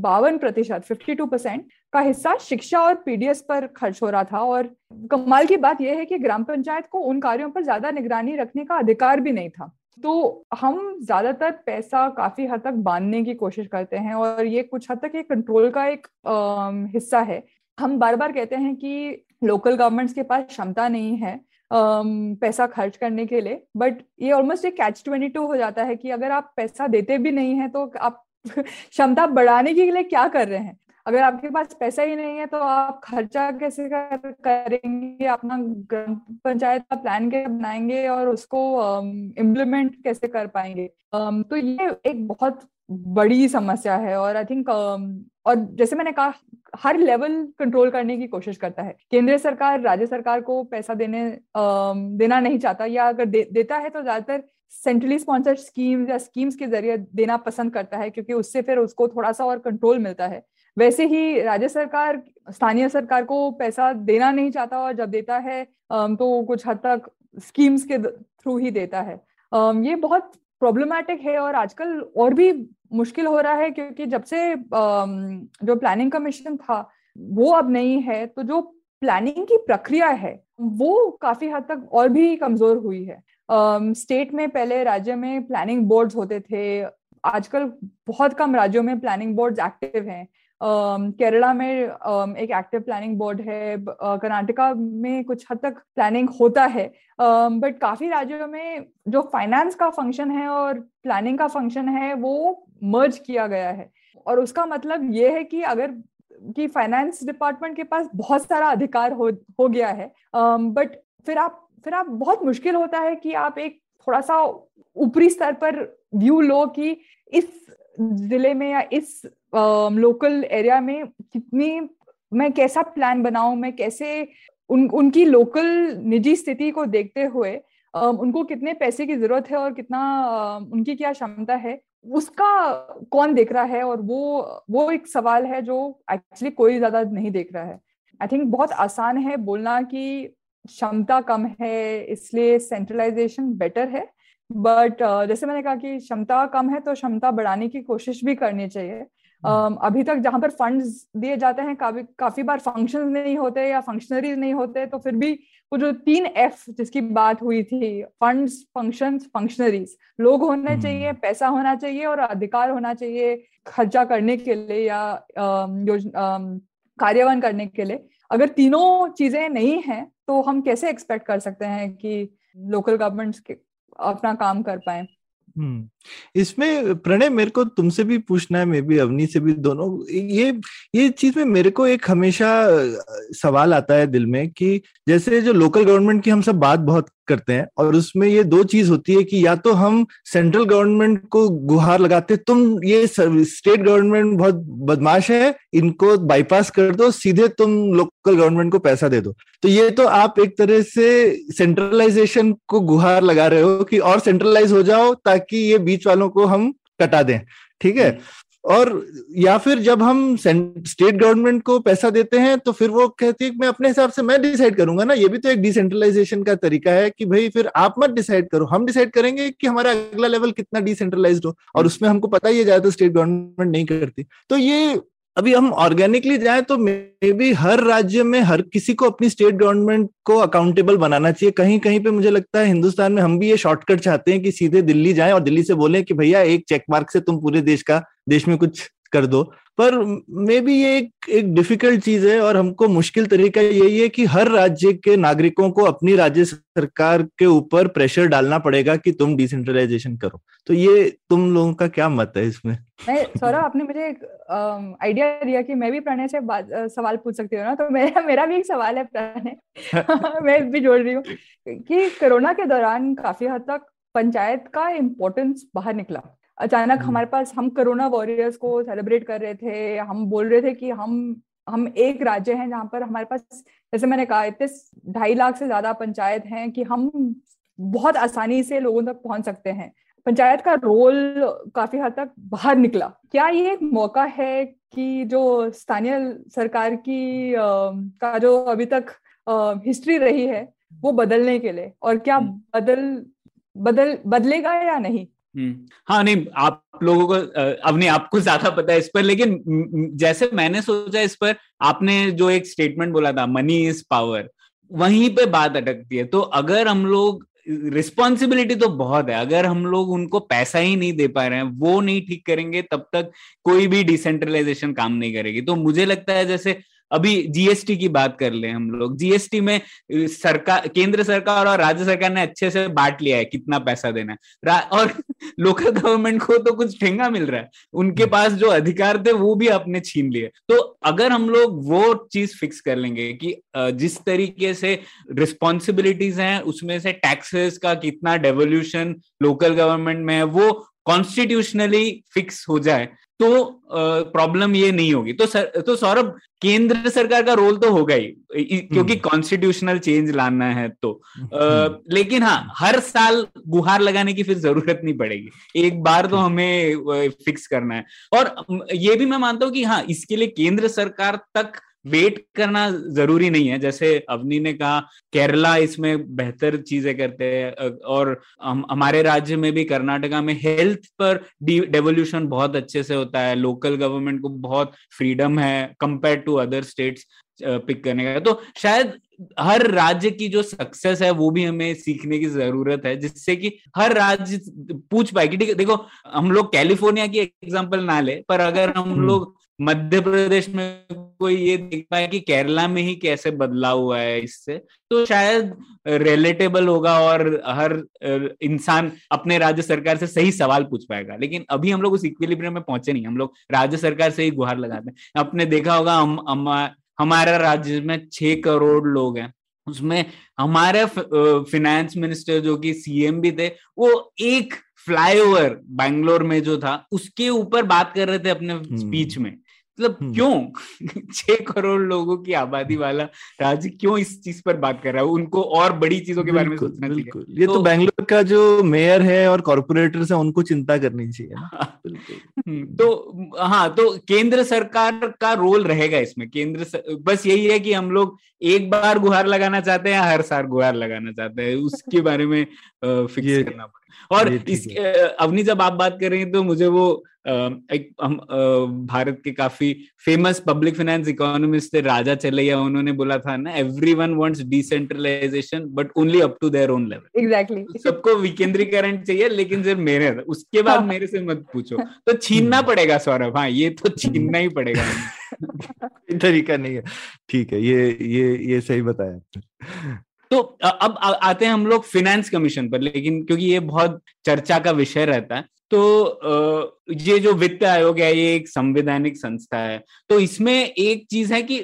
बावन प्रतिशत फिफ्टी टू परसेंट का हिस्सा शिक्षा और पीडीएस पर खर्च हो रहा था और कमाल की बात यह है कि ग्राम पंचायत को उन कार्यों पर ज़्यादा निगरानी रखने का अधिकार भी नहीं था। तो हम ज़्यादातर पैसा काफ़ी हद तक बांधने की कोशिश करते हैं और ये कुछ हद तक एक कंट्रोल का एक आ, हिस्सा है। हम बार बार कहते हैं कि लोकल गवर्नमेंट्स के पास क्षमता नहीं है। पैसा खर्च करने के लिए बट ये ऑलमोस्ट एक कैच ट्वेंटी टू हो जाता है कि अगर आप पैसा देते भी नहीं है तो आप क्षमता बढ़ाने के लिए क्या कर रहे हैं? अगर आपके पास पैसा ही नहीं है तो आप खर्चा कैसे कर, करेंगे? अपना ग्राम पंचायत का प्लान कैसे बनाएँगे और उसको इम्प्लीमेंट um, कैसे कर पाएँगे? um, तो ये एक बहुत बड़ी समस्या है और आई थिंक और जैसे मैंने कहा हर लेवल कंट्रोल करने की कोशिश करता है। केंद्र सरकार राज्य सरकार को पैसा देने देना नहीं चाहता या अगर दे, देता है तो ज़्यादातर सेंट्रली स्पॉन्सर्ड स्कीम्स या स्कीम्स के ज़रिए देना पसंद करता है क्योंकि उससे फिर उसको थोड़ा सा और कंट्रोल मिलता है। वैसे ही राज्य सरकार, स्थानीय सरकार को पैसा देना नहीं चाहता और जब देता है तो कुछ हद तक स्कीम्स के थ्रू ही देता है। ये बहुत प्रॉब्लमैटिक है और आजकल और भी मुश्किल हो रहा है क्योंकि जब से जो प्लानिंग कमीशन था, वो अब नहीं है तो जो प्लानिंग की प्रक्रिया है, वो काफ़ी हद तक और भी कमज़ोर हुई है। स्टेट में पहले राज्य में प्लानिंग बोर्ड्स होते थे, आजकल बहुत कम राज्यों में प्लानिंग बोर्ड्स एक्टिव हैं। केरला में एक एक्टिव प्लानिंग बोर्ड है कर्नाटका में कुछ हद तक प्लानिंग होता है। बट काफ़ी राज्यों में जो फाइनेंस का फ़ंक्शन है और प्लानिंग का फ़ंक्शन है, वो मर्ज किया गया है। और उसका मतलब ये है कि अगर, कि फाइनेंस डिपार्टमेंट के पास बहुत सारा अधिकार हो हो गया है। बट फिर आप फिर आप बहुत मुश्किल होता है कि आप एक थोड़ा सा ऊपरी स्तर पर व्यू लो कि इस ज़िले में या इस लोकल एरिया में कितनी, मैं कैसा प्लान बनाऊँ, मैं कैसे उन, उनकी लोकल निजी स्थिति को देखते हुए उनको कितने पैसे की ज़रूरत है और कितना उनकी क्या क्षमता है, उसका कौन देख रहा है और वो वो एक सवाल है जो एक्चुअली कोई ज़्यादा नहीं देख रहा है। आई थिंक बहुत आसान है बोलना कि क्षमता कम है, इसलिए सेंट्रलाइजेशन बेटर है। बट uh, जैसे मैंने कहा कि क्षमता कम है तो क्षमता बढ़ाने की कोशिश भी करनी चाहिए। uh, अभी तक जहाँ पर फंड्स दिए जाते हैं काफ़ी काफ़ी बार फ़ंक्शन नहीं होते या फंक्शनरीज नहीं होते तो फिर भी वो जो तीन एफ़ जिसकी बात हुई थी फंड्स फ़ंक्शन फंक्शनरीज लोग होने हम्म। चाहिए पैसा होना चाहिए और अधिकार होना चाहिए खर्चा करने के लिए या कार्यान्वयन करने के लिए। अगर तीनों चीज़ें नहीं हैं तो हम कैसे एक्सपेक्ट कर सकते हैं कि लोकल गवर्नमेंट्स अपना काम कर पाए। इसमें प्रणय, मेरे को तुमसे भी पूछना है, मे भी, अवनी से भी, दोनों, ये ये चीज़ में मेरे को एक हमेशा सवाल आता है दिल में कि जैसे जो लोकल गवर्नमेंट की हम सब बात बहुत करते हैं और उसमें ये दो चीज़ होती है कि या तो हम सेंट्रल गवर्नमेंट को गुहार लगाते, तुम ये स्टेट गवर्नमेंट बहुत बदमाश है, इनको बाईपास कर दो, सीधे तुम लोकल गवर्नमेंट को पैसा दे दो। तो ये तो आप एक तरह से सेंट्रलाइजेशन को गुहार लगा रहे हो कि और सेंट्रलाइज हो जाओ ताकि ये बीच वालों को हम कटा दें, ठीक है? और या फिर जब हम स्टेट गवर्नमेंट को पैसा देते हैं तो फिर वो कहती है मैं अपने हिसाब से मैं डिसाइड करूँगा ना। ये भी तो एक डिसेंट्रलाइजेशन का तरीका है कि भाई फिर आप मत डिसाइड करो। हम डिसाइड करेंगे कि हमारा अगला लेवल कितना डिसेंट्रलाइज हो, और उसमें हमको पता ही है ज़्यादातर स्टेट गवर्नमेंट नहीं करती। तो ये अभी हम ऑर्गेनिकली जाए तो मे बी हर राज्य में हर किसी को अपनी स्टेट गवर्नमेंट को अकाउंटेबल बनाना चाहिए। कहीं कहीं पे मुझे लगता है हिंदुस्तान में हम भी ये शॉर्टकट चाहते हैं कि सीधे दिल्ली जाए और दिल्ली से बोले कि भैया एक चेक मार्क से तुम पूरे देश का, देश में कुछ कर दो। पर मे बी ये एक एक डिफ़िकल्ट चीज़ है और हमको मुश्किल तरीका यही है कि हर राज्य के नागरिकों को अपनी राज्य सरकार के ऊपर प्रेशर डालना पड़ेगा कि तुम डिसेंट्रलाइजेशन करो। तो ये तुम लोगों का क्या मत है इसमें? सौरभ आपने मुझे एक आइडिया दिया कि मैं भी प्रणय से सवाल पूछ सकती हूँ ना? तो मेरा मेरा भी एक सवाल है प्रणय। मैं भी जोड़ रही हूँ कि कोरोना के दौरान काफ़ी हद तक पंचायत का इम्पोर्टेंस बाहर निकला। अचानक हम्म। हमारे पास हम कोरोना वॉरियर्स को सेलिब्रेट कर रहे थे हम बोल रहे थे कि हम हम एक राज्य हैं जहाँ पर हमारे पास जैसे मैंने कहा इतने ढाई लाख से ज़्यादा पंचायत हैं कि हम बहुत आसानी से लोगों तक पहुँच सकते हैं पंचायत का रोल काफ़ी हद तक बाहर निकला क्या ये एक मौका है कि जो स्थानीय सरकार की अ, का जो अभी तक आ, हिस्ट्री रही है वो बदलने के लिए और क्या हम्म। बदल बदल बदलेगा या नहीं हाँ नहीं आप लोगों को अ, अवनी आपको ज़्यादा पता है इस पर लेकिन जैसे मैंने सोचा इस पर आपने जो एक स्टेटमेंट बोला था मनी इज़ पावर वहीं पे बात अटकती है। तो अगर हम लोग रिस्पॉन्सिबिलिटी तो बहुत है अगर हम लोग उनको पैसा ही नहीं दे पा रहे हैं वो नहीं ठीक करेंगे तब तक कोई भी डिसेंट्रलाइजेशन काम नहीं करेगी। तो मुझे लगता है जैसे अभी जीएसटी की बात कर ले हम लोग। जीएसटी में सरकार केंद्र सरकार और राज्य सरकार ने अच्छे से बांट लिया है कितना पैसा देना है। और लोकल गवर्नमेंट को तो कुछ ठेंगा मिल रहा है। उनके पास जो अधिकार थे वो भी आपने छीन लिए। तो अगर हम लोग वो चीज़ फिक्स कर लेंगे कि जिस तरीके से रिस्पॉन्सिबिलिटीज हैं उसमें से टैक्सेस का कितना डेवोल्यूशन लोकल गवर्नमेंट में है वो कॉन्स्टिट्यूशनली फिक्स हो जाए तो प्रॉब्लम ये नहीं होगी। तो सर तो सौरभ केंद्र सरकार का रोल तो होगा ही क्योंकि कॉन्स्टिट्यूशनल चेंज लाना है तो। आ, लेकिन हाँ हर साल गुहार लगाने की फिर ज़रूरत नहीं पड़ेगी। एक बार तो हमें फिक्स करना है। और ये भी मैं मानता हूँ कि हाँ इसके लिए केंद्र सरकार तक वेट करना ज़रूरी नहीं है। जैसे अवनी ने कहा केरला इसमें बेहतर चीज़ें करते हैं और हम, हमारे राज्य में भी कर्नाटका में हेल्थ पर डेवोल्यूशन बहुत अच्छे से होता है। लोकल गवर्नमेंट को बहुत फ्रीडम है compare to other states pick करने का। तो शायद हर राज्य की जो सक्सेस है वो भी हमें सीखने की ज़रूरत है जिससे कि हर राज्य पूछ पाए कि ठीक है देखो हम लोग कैलिफ़ोर्निया की एग्जांपल ना ले पर अगर हम लोग मध्य प्रदेश में कोई ये देख पाए कि केरला में ही कैसे बदलाव हुआ है इससे? तो शायद रिलेटेबल होगा और हर इंसान अपने राज्य सरकार से सही सवाल पूछ पाएगा। लेकिन अभी हम लोग उस इक्विलिब्रियम में पहुँचे नहीं। हम लोग राज्य सरकार से ही गुहार लगाते हैं। आपने देखा होगा हम, हम हमारा राज्य में छह करोड़ लोग हैं। उसमें हमारे फिनेंस मिनिस्टर जो कि सीएम भी थे वो एक फ्लाईओवर बैंगलोर में जो था उसके ऊपर बात कर रहे थे अपने स्पीच में। मतलब क्यों? छह करोड़ लोगों की आबादी वाला राज्य क्यों इस चीज़ पर बात कर रहा है? उनको और बड़ी चीज़ों के बारे में सोचना चाहिए। ये तो, तो बैंगलोर का जो मेयर है और कॉर्पोरेटर है उनको चिंता करनी चाहिए ना। तो हाँ तो केंद्र सरकार का रोल रहेगा इसमें। केंद्र सर, बस यही है कि हम लोग एक बार गुहार लगाना चाहते हैं हर साल गुहार लगाना चाहते हैं। उसके बारे में फिक्स करना पड़ेगा। और इस अवनी जब आप बात कर रही हैं तो मुझे वो एक हम भारत के काफ़ी फ़ेमस पब्लिक फाइनेंस इकोनॉमिस्ट थे राजा चलैया उन्होंने बोला था ना everyone wants decentralization but only up to their own level exactly सबको विकेंद्रीकरण चाहिए लेकिन सिर्फ़ मेरे उसके बाद मेरे से मत पूछो। तो छीनना पड़ेगा सौरभ। हाँ ये तो छीनना ही पड़ेगा। तरीका नहीं है। ठीक है ये ये ये सही बताया तो अब आते हैं हम लोग फिनेंस कमीशन पर, लेकिन क्योंकि ये बहुत चर्चा का विषय रहता है तो ये जो वित्त आयोग है, ये एक संवैधानिक संस्था है तो इसमें एक चीज़ है कि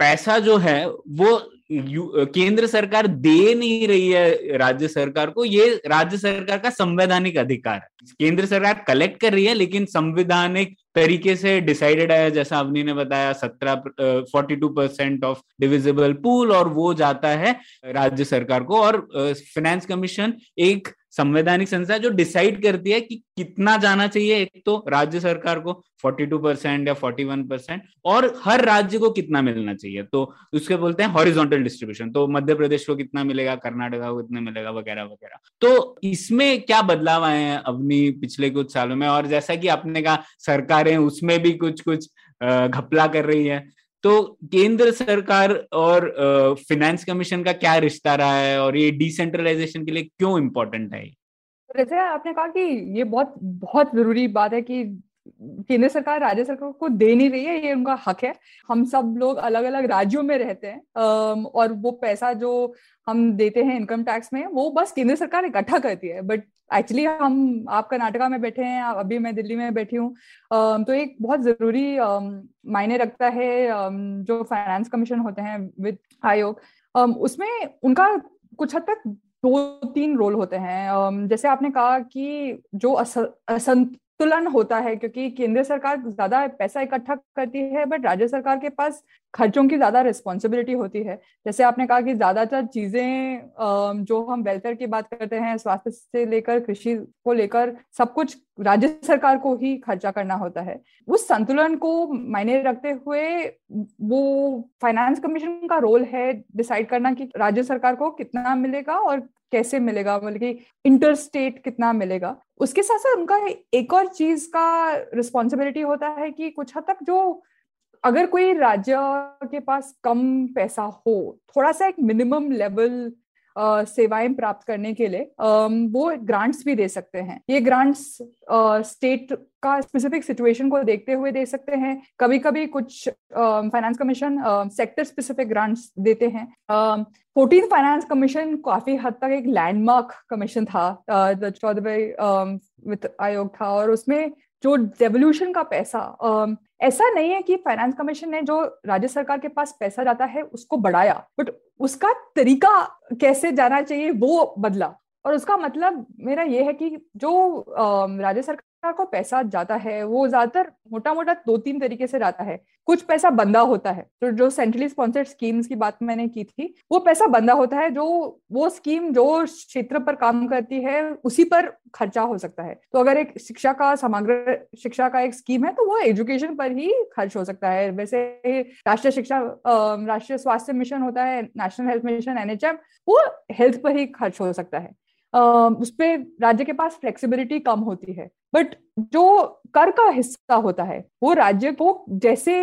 पैसा जो है, वो केंद्र सरकार दे नहीं रही है राज्य सरकार को, ये राज्य सरकार का संवैधानिक अधिकार है। केंद्र सरकार कलेक्ट कर रही है, लेकिन संवैधानिक तरीके से डिसाइडेड है, जैसा अवनी ने बताया, सत्रह forty two percent of divisible pool और वो जाता है राज्य सरकार को। और फाइनेंस कमीशन एक संवैधानिक संस्था जो डिसाइड करती है कि कितना जाना चाहिए, एक तो राज्य सरकार को 42 परसेंट या 41 परसेंट और हर राज्य को कितना मिलना चाहिए। तो उसके बोलते हैं हॉरिजॉन्टल डिस्ट्रीब्यूशन तो मध्य प्रदेश को कितना मिलेगा, कर्नाटका को कितना मिलेगा, वगैरह वगैरह। तो इसमें क्या बदलाव आए हैं अपनी पिछले कुछ सालों में? और जैसा कि आपने कहा, सरकारें उसमें भी कुछ कुछ घपला कर रही है। तो केंद्र सरकार और फिनेंस कमीशन का क्या रिश्ता रहा है और ये डिसेंट्रलाइजेशन के लिए क्यों इम्पोर्टेंट है जैसे आपने कहा कि ये बहुत बहुत ज़रूरी बात है कि केंद्र सरकार राज्य सरकार को दे नहीं रही है, ये उनका हक है। हम सब लोग अलग अलग राज्यों में रहते हैं और वो पैसा जो हम देते हैं इनकम टैक्स में, वो बस केंद्र सरकार इकट्ठा करती है। बट एक्चुअली हम आप कर्नाटका में बैठे हैं अभी मैं दिल्ली में बैठी हूँ। तो एक बहुत ज़रूरी मायने रखता है जो फाइनेंस कमीशन होते हैं विद आयोग उसमें उनका कुछ हद तक दो तीन रोल होते हैं। जैसे आपने कहा कि जो असंत तुलन होता है, क्योंकि केंद्र सरकार ज़्यादा पैसा इकट्ठा करती है बट राज्य सरकार के पास खर्चों की ज़्यादा रिस्पॉन्सिबिलिटी होती है। जैसे आपने कहा कि ज़्यादातर चीज़ें जो हम वेलफेयर की बात करते हैं, स्वास्थ्य से लेकर कृषि को लेकर सब कुछ राज्य सरकार को ही खर्चा करना होता है। उस संतुलन को मायने रखते हुए वो फाइनेंस कमीशन का रोल है डिसाइड करना कि राज्य सरकार को कितना मिलेगा और कैसे मिलेगा मतलब कि इंटर स्टेट कितना मिलेगा। उसके साथ साथ उनका एक और चीज़ का रिस्पॉन्सिबिलिटी होता है कि कुछ हद तक जो अगर कोई राज्य के पास कम पैसा हो थोड़ा सा एक मिनिमम लेवल सेवाएँ प्राप्त करने के लिए वो ग्रांट्स भी दे सकते हैं। ये ग्रांट्स स्टेट का स्पेसिफिक सिचुएशन को देखते हुए दे सकते हैं। कभी कभी कुछ finance commission sector specific grants देते हैं। फोर्टीन फाइनेंस कमीशन काफ़ी हद तक एक लैंडमार्क कमीशन था चौदहवें वित्त आयोग था और उसमें जो डेवोल्यूशन का पैसा ऐसा नहीं है कि फाइनेंस कमीशन ने जो राज्य सरकार के पास पैसा जाता है, उसको बढ़ाया बट उसका तरीका कैसे जाना चाहिए, वो बदला। और उसका मतलब मेरा ये है कि जो राज्य सरकार को पैसा जाता है, वो ज़्यादातर मोटा मोटा दो तीन तरीके से जाता है। कुछ पैसा बंदा होता है तो जो सेंट्रली स्पॉन्सर्ड स्कीम्स की बात मैंने की थी, वो पैसा बंदा होता है जो, वो स्कीम जो क्षेत्र पर काम करती है, उसी पर खर्चा हो सकता है। तो अगर एक शिक्षा का समग्र, शिक्षा का एक स्कीम है तो वो एजुकेशन पर ही खर्च हो सकता है। वैसे राष्ट्रीय शिक्षा राष्ट्रीय स्वास्थ्य मिशन होता है नेशनल हेल्थ मिशन एनएचएम वो हेल्थ पर ही खर्च हो सकता है। उस पर राज्य के पास फ्लेक्सिबिलिटी कम होती है। बट जो कर का हिस्सा होता है वो राज्य को जैसे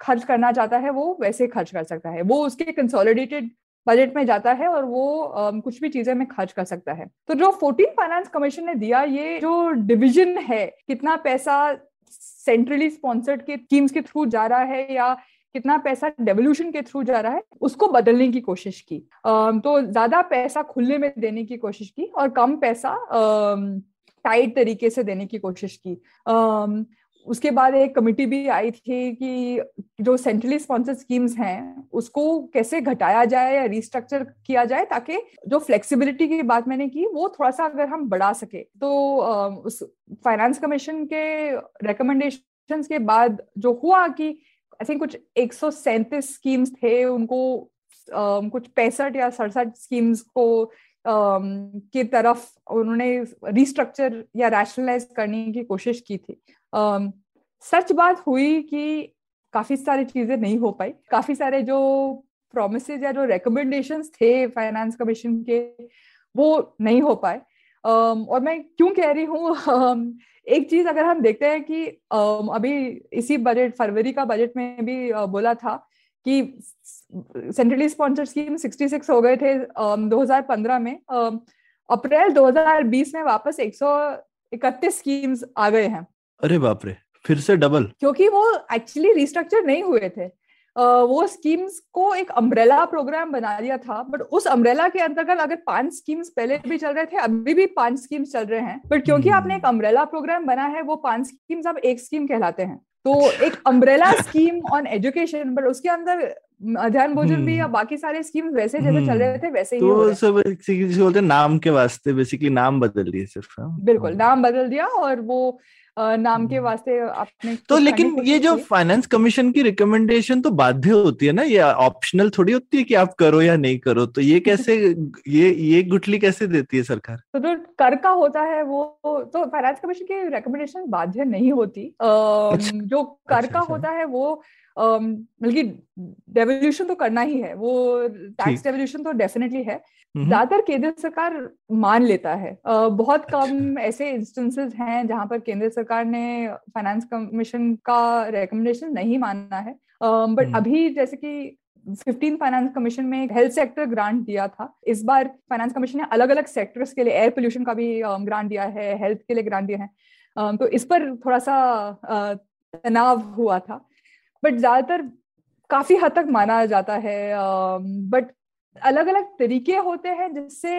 खर्च करना चाहता है वो वैसे खर्च कर सकता है। वो उसके कंसोलिडेटेड बजट में जाता है और वो um, कुछ भी चीज़ें में खर्च कर सकता है। तो जो फोर्टीन फाइनेंस कमीशन ने दिया ये जो डिविजन है कितना पैसा सेंट्रली स्पॉन्सर्ड के स्कीम्स के थ्रू जा रहा है या कितना पैसा डेवोल्यूशन के थ्रू जा रहा है उसको बदलने की कोशिश की। तो ज़्यादा पैसा खुले में देने की कोशिश की और कम पैसा टाइट तरीके से देने की कोशिश की। um, उसके बाद एक कमिटी भी आई थी कि जो सेंट्रली स्पॉन्सर्ड स्कीम्स हैं उसको कैसे घटाया जाए या रिस्ट्रक्चर किया जाए ताकि जो फ्लेक्सिबिलिटी की बात मैंने की वो थोड़ा सा अगर हम बढ़ा सके। तो उस फाइनेंस कमीशन के रिकमेंडेशन के बाद जो हुआ कि आई थिंक कुछ एक स्कीम्स थे उनको कुछ पैंसठ या सड़सठ स्कीम्स को की तरफ़ उन्होंने रिस्ट्रक्चर या रैशनलाइज करने की कोशिश की थी। सच बात हुई कि काफ़ी सारी चीज़ें नहीं हो पाई। काफ़ी सारे जो प्रोमिस या जो रिकमेंडेशंस थे फाइनेंस कमीशन के, वो नहीं हो पाए। और मैं क्यों कह रही हूँ एक चीज़ अगर हम देखते हैं कि अभी इसी बजट फरवरी का बजट में भी बोला था कि सेंट्रली स्पॉन्सर्ड स्कीम 66 हो गए थे um, 2015 में। अप्रैल 2020 में वापस 131 स्कीम्स आ गए हैं। अरे बाप रे फिर से डबल क्योंकि वो एक्चुअली रिस्ट्रक्चर नहीं हुए थे। Uh, वो स्कीम्स को एक अम्ब्रेला प्रोग्राम बना दिया था बट उस अम्ब्रेला के अंतर्गत अगर पाँच स्कीम्स पहले भी चल रहे थे अभी भी पाँच स्कीम्स चल रहे हैं। बट क्योंकि हम्म। आपने एक अम्ब्रेला प्रोग्राम बना है वो पाँच स्कीम्स अब एक स्कीम कहलाते हैं। तो एक umbrella scheme on education but उसके अंदर अध्ययन भोजन भी या हम्म। बाकी सारे स्कीम वैसे जैसे चल रहे हम्म। थे वैसे तो ही तो सब बोलते नाम के वास्ते बेसिकली नाम बदल दिए सिर्फ़ हाँ। बिल्कुल नाम बदल दिया और वो नाम के हम्म। वास्ते आपने तो लेकिन ये जो फाइनेंस कमीशन की रिकमेंडेशन तो बाध्य होती है ना ये ऑप्शनल थोड़ी होती है कि आप करो या नहीं करो तो ये कैसे ये ये गुटली कैसे देती है सरकार तो जो तो कर का होता है वो तो फाइनेंस कमीशन की रिकमेंडेशन बाध्य नहीं होती अच्छा, जो कर अच्छा, का अच्छा। होता है वो बल्कि डेवोल्यूशन तो करना ही है वो टैक्स डेवोल्यूशन तो डेफिनेटली है। ज़्यादातर केंद्र सरकार मान लेता है। बहुत कम अच्छा। ऐसे इंस्टेंसेस हैं जहाँ पर केंद्र सरकार ने फाइनेंस कमीशन का रिकमेंडेशन नहीं मानना है। बट अभी जैसे कि फिफ्टीन फाइनेंस कमीशन में हेल्थ सेक्टर ग्रांट दिया था इस बार फाइनेंस कमीशन ने अलग अलग सेक्टर्स के लिए एयर पोल्यूशन का भी ग्रांट दिया है हेल्थ के लिए ग्रांट दिया है। तो इस पर थोड़ा सा तनाव हुआ था। बट ज़्यादातर काफ़ी हद तक माना जाता है बट अलग अलग तरीके होते हैं जिससे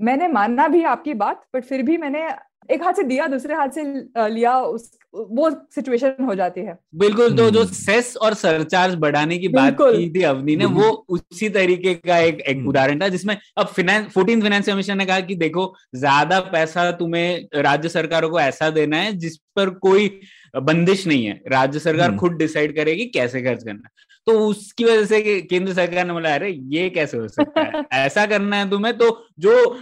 मैंने मानना भी आपकी बात बट फिर भी मैंने एक हाथ से दिया दूसरे हाथ से लिया उस वो सिचुएशन हो जाती है। बिल्कुल तो जो सेस और सरचार्ज बढ़ाने की बात की थी अवनी ने वो उसी तरीके का एक, एक उदाहरण था जिसमें अब फिनेंस फोर्टीन फाइनेंस कमीशन ने कहा कि देखो ज़्यादा पैसा तुम्हें राज्य सरकारों को ऐसा देना है जिस पर कोई बंदिश नहीं है। राज्य सरकार खुद डिसाइड करेगी कैसे खर्च करना तो उसकी वजह से केंद्र सरकार ने बोला अरे ये कैसे हो सकता है? ऐसा करना है तुम्हें तो जो आ,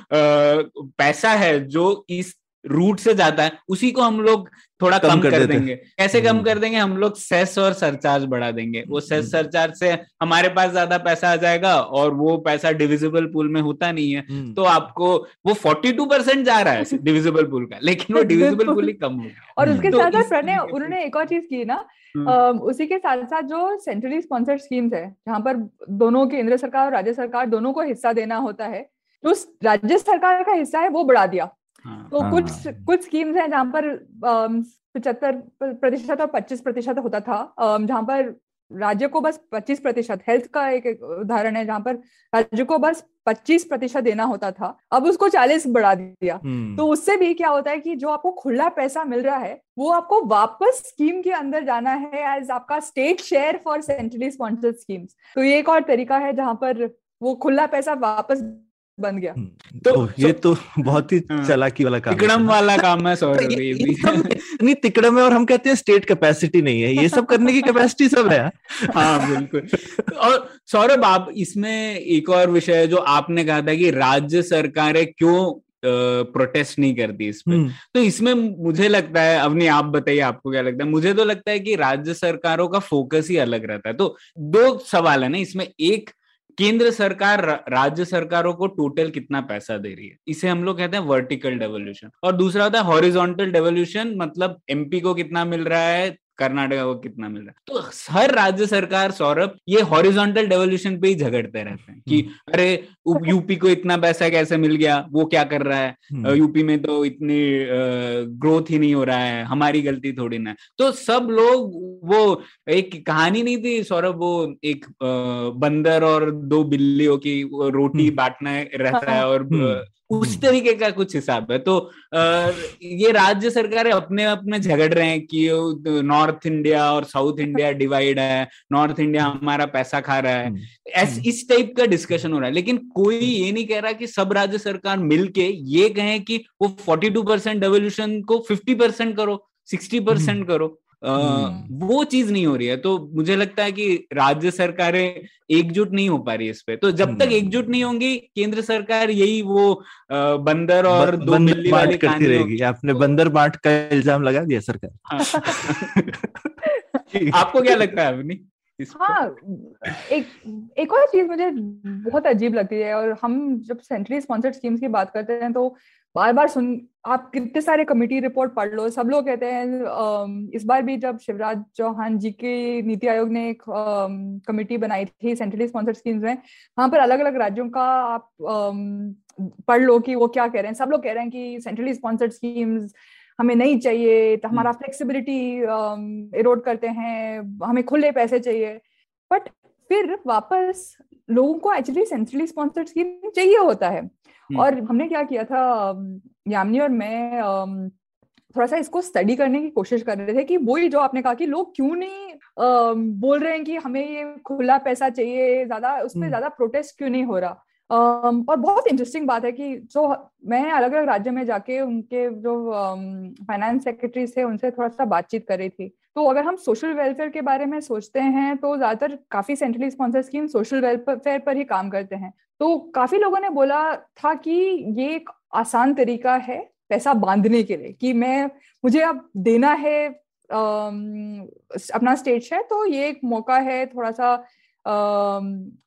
पैसा है जो इस रूट से जाता है उसी को हम लोग थोड़ा कम, कम कर, कर देंगे। कैसे कम हम्म। कर देंगे? हम लोग सेस और सरचार्ज बढ़ा देंगे। वो सेस हम्म। सरचार्ज से हमारे पास ज़्यादा पैसा आ जाएगा और वो पैसा डिविजिबल पूल में होता नहीं है। हम्म। तो आपको वो 42 परसेंट जा रहा है डिविजिबल पूल का लेकिन वो डिविजिबल पूल ही कम होगा और उसके तो साथ साथ उन्होंने एक और चीज़ की ना उसी के साथ साथ जो सेंट्रली स्पॉन्सर्ड स्कीम्स है जहाँ पर दोनों केंद्र सरकार और राज्य सरकार दोनों को हिस्सा देना होता है जो राज्य सरकार का हिस्सा है वो बढ़ा दिया। तो हाँ, कुछ हाँ, कुछ स्कीम्स हैं जहाँ पर पचहत्तर प्रतिशत और पच्चीस प्रतिशत होता था। जहाँ पर राज्य को बस 25 प्रतिशत हेल्थ का एक, एक उदाहरण है जहाँ पर राज्य को बस 25 प्रतिशत देना होता था। अब उसको 40 बढ़ा दिया। हम्म। तो उससे भी क्या होता है कि जो आपको खुला पैसा मिल रहा है वो आपको वापस स्कीम के अंदर जाना है एज आपका state share for centrally sponsored schemes तो ये एक और तरीका है जहाँ पर वो खुला पैसा वापस बन गया। हम्म, तो ये तो बहुत ही हाँ। चलाकी वाला काम तिकड़म वाला काम है सौरभ नहीं तिकड़म है और हम कहते हैं स्टेट कैपेसिटी नहीं है ये सब करने की कैपेसिटी सब है। हाँ बिल्कुल। और सौरभ आप इसमें एक और विषय है जो आपने कहा था कि राज्य सरकारें क्यों प्रोटेस्ट नहीं करती इस पर हम्म। तो इसमें मुझे लगता है अवनी आप बताइए आपको क्या लगता है? मुझे तो लगता है कि राज्य सरकारों का फोकस ही अलग रहता है। तो दो सवाल है ना इसमें एक केंद्र सरकार राज्य सरकारों को टोटल कितना पैसा दे रही है? इसे हम लोग कहते हैं वर्टिकल डेवोल्यूशन और दूसरा होता है हॉरिजॉन्टल डेवोल्यूशन मतलब एमपी को कितना मिल रहा है? कर्नाटका को कितना मिल रहा है तो हर राज्य सरकार सौरभ ये हॉरिजॉन्टल डेवोल्यूशन पे ही झगड़ते रहते हैं कि हम्म। अरे यूपी को इतना पैसा कैसे मिल गया वो क्या कर रहा है यूपी हम्म। में तो इतनी ग्रोथ ही नहीं हो रहा है हमारी गलती थोड़ी ना तो सब लोग वो एक कहानी नहीं थी सौरभ वो एक बंदर और दो बिल्लियों की रोटी हम्म। बांटना रहता है और उस हम्म। तरीके का कुछ हिसाब है तो आ, ये राज्य सरकारें अपने अपने झगड़ रहे हैं कि नॉर्थ इंडिया और साउथ इंडिया डिवाइड है नॉर्थ इंडिया हमारा पैसा खा रहा है ऐस हम्म। इस टाइप का डिस्कशन हो रहा है लेकिन कोई ये नहीं कह रहा कि सब राज्य सरकार मिलके ये कहें कि वो 42 परसेंट डेवोल्यूशन को 50 परसेंट करो 60 परसेंट हम्म। करो हम्म। वो चीज़ नहीं हो रही है। तो मुझे लगता है कि राज्य सरकारें एकजुट नहीं हो पा रही इस पे। तो जब तक हम्म। एकजुट नहीं होंगी केंद्र सरकार यही वो बंदर और ब, दो मिल्ली वाली करती रहेगी। आपने बंदर बांट का इल्ज़ाम लगा दिया सरकार। हाँ। आपको क्या लगता है अपनी हाँ एक एक और चीज़ मुझे बहुत अजीब लगती है और हम जब सेंट्रली स्पॉन्सर्ड स्कीम्स की बात करते हैं तो बार बार सुन आप कितने सारे कमेटी रिपोर्ट पढ़ लो सब लोग कहते हैं इस बार भी जब शिवराज चौहान जी के नीति आयोग ने एक कमेटी बनाई थी सेंट्रली स्पॉन्सर्ड स्कीम्स में वहाँ पर अलग अलग राज्यों का आप पढ़ लो कि वो क्या कह रहे हैं। सब लोग कह रहे हैं कि सेंट्रली स्पॉन्सर्ड स्कीम्स हमें नहीं चाहिए तो हमारा फ्लेक्सिबिलिटी इरोड करते हैं हमें खुले पैसे चाहिए। बट फिर वापस लोगों को एक्चुअली सेंट्रली स्पॉन्सर्ड स्कीम चाहिए होता है हम्म। और हमने क्या किया था यामिनी और मैं थोड़ा सा इसको स्टडी करने की कोशिश कर रहे थे कि वही जो आपने कहा कि लोग क्यों नहीं बोल रहे हैं कि हमें ये खुला पैसा चाहिए ज़्यादा उसमें पर हम्म। ज़्यादा प्रोटेस्ट क्यों नहीं हो रहा और बहुत इंटरेस्टिंग बात है कि जो मैं अलग अलग राज्य में जाके उनके जो फाइनेंस सेक्रेटरी थे उनसे थोड़ा सा बातचीत कर रही थी। तो अगर हम सोशल वेलफेयर के बारे में सोचते हैं तो ज़्यादातर काफ़ी centrally sponsor scheme social welfare पर ही काम करते हैं। तो काफ़ी लोगों ने बोला था कि ये एक आसान तरीका है पैसा बांधने के लिए कि मैं मुझे अब देना है आ, अपना स्टेट है तो ये एक मौका है थोड़ा सा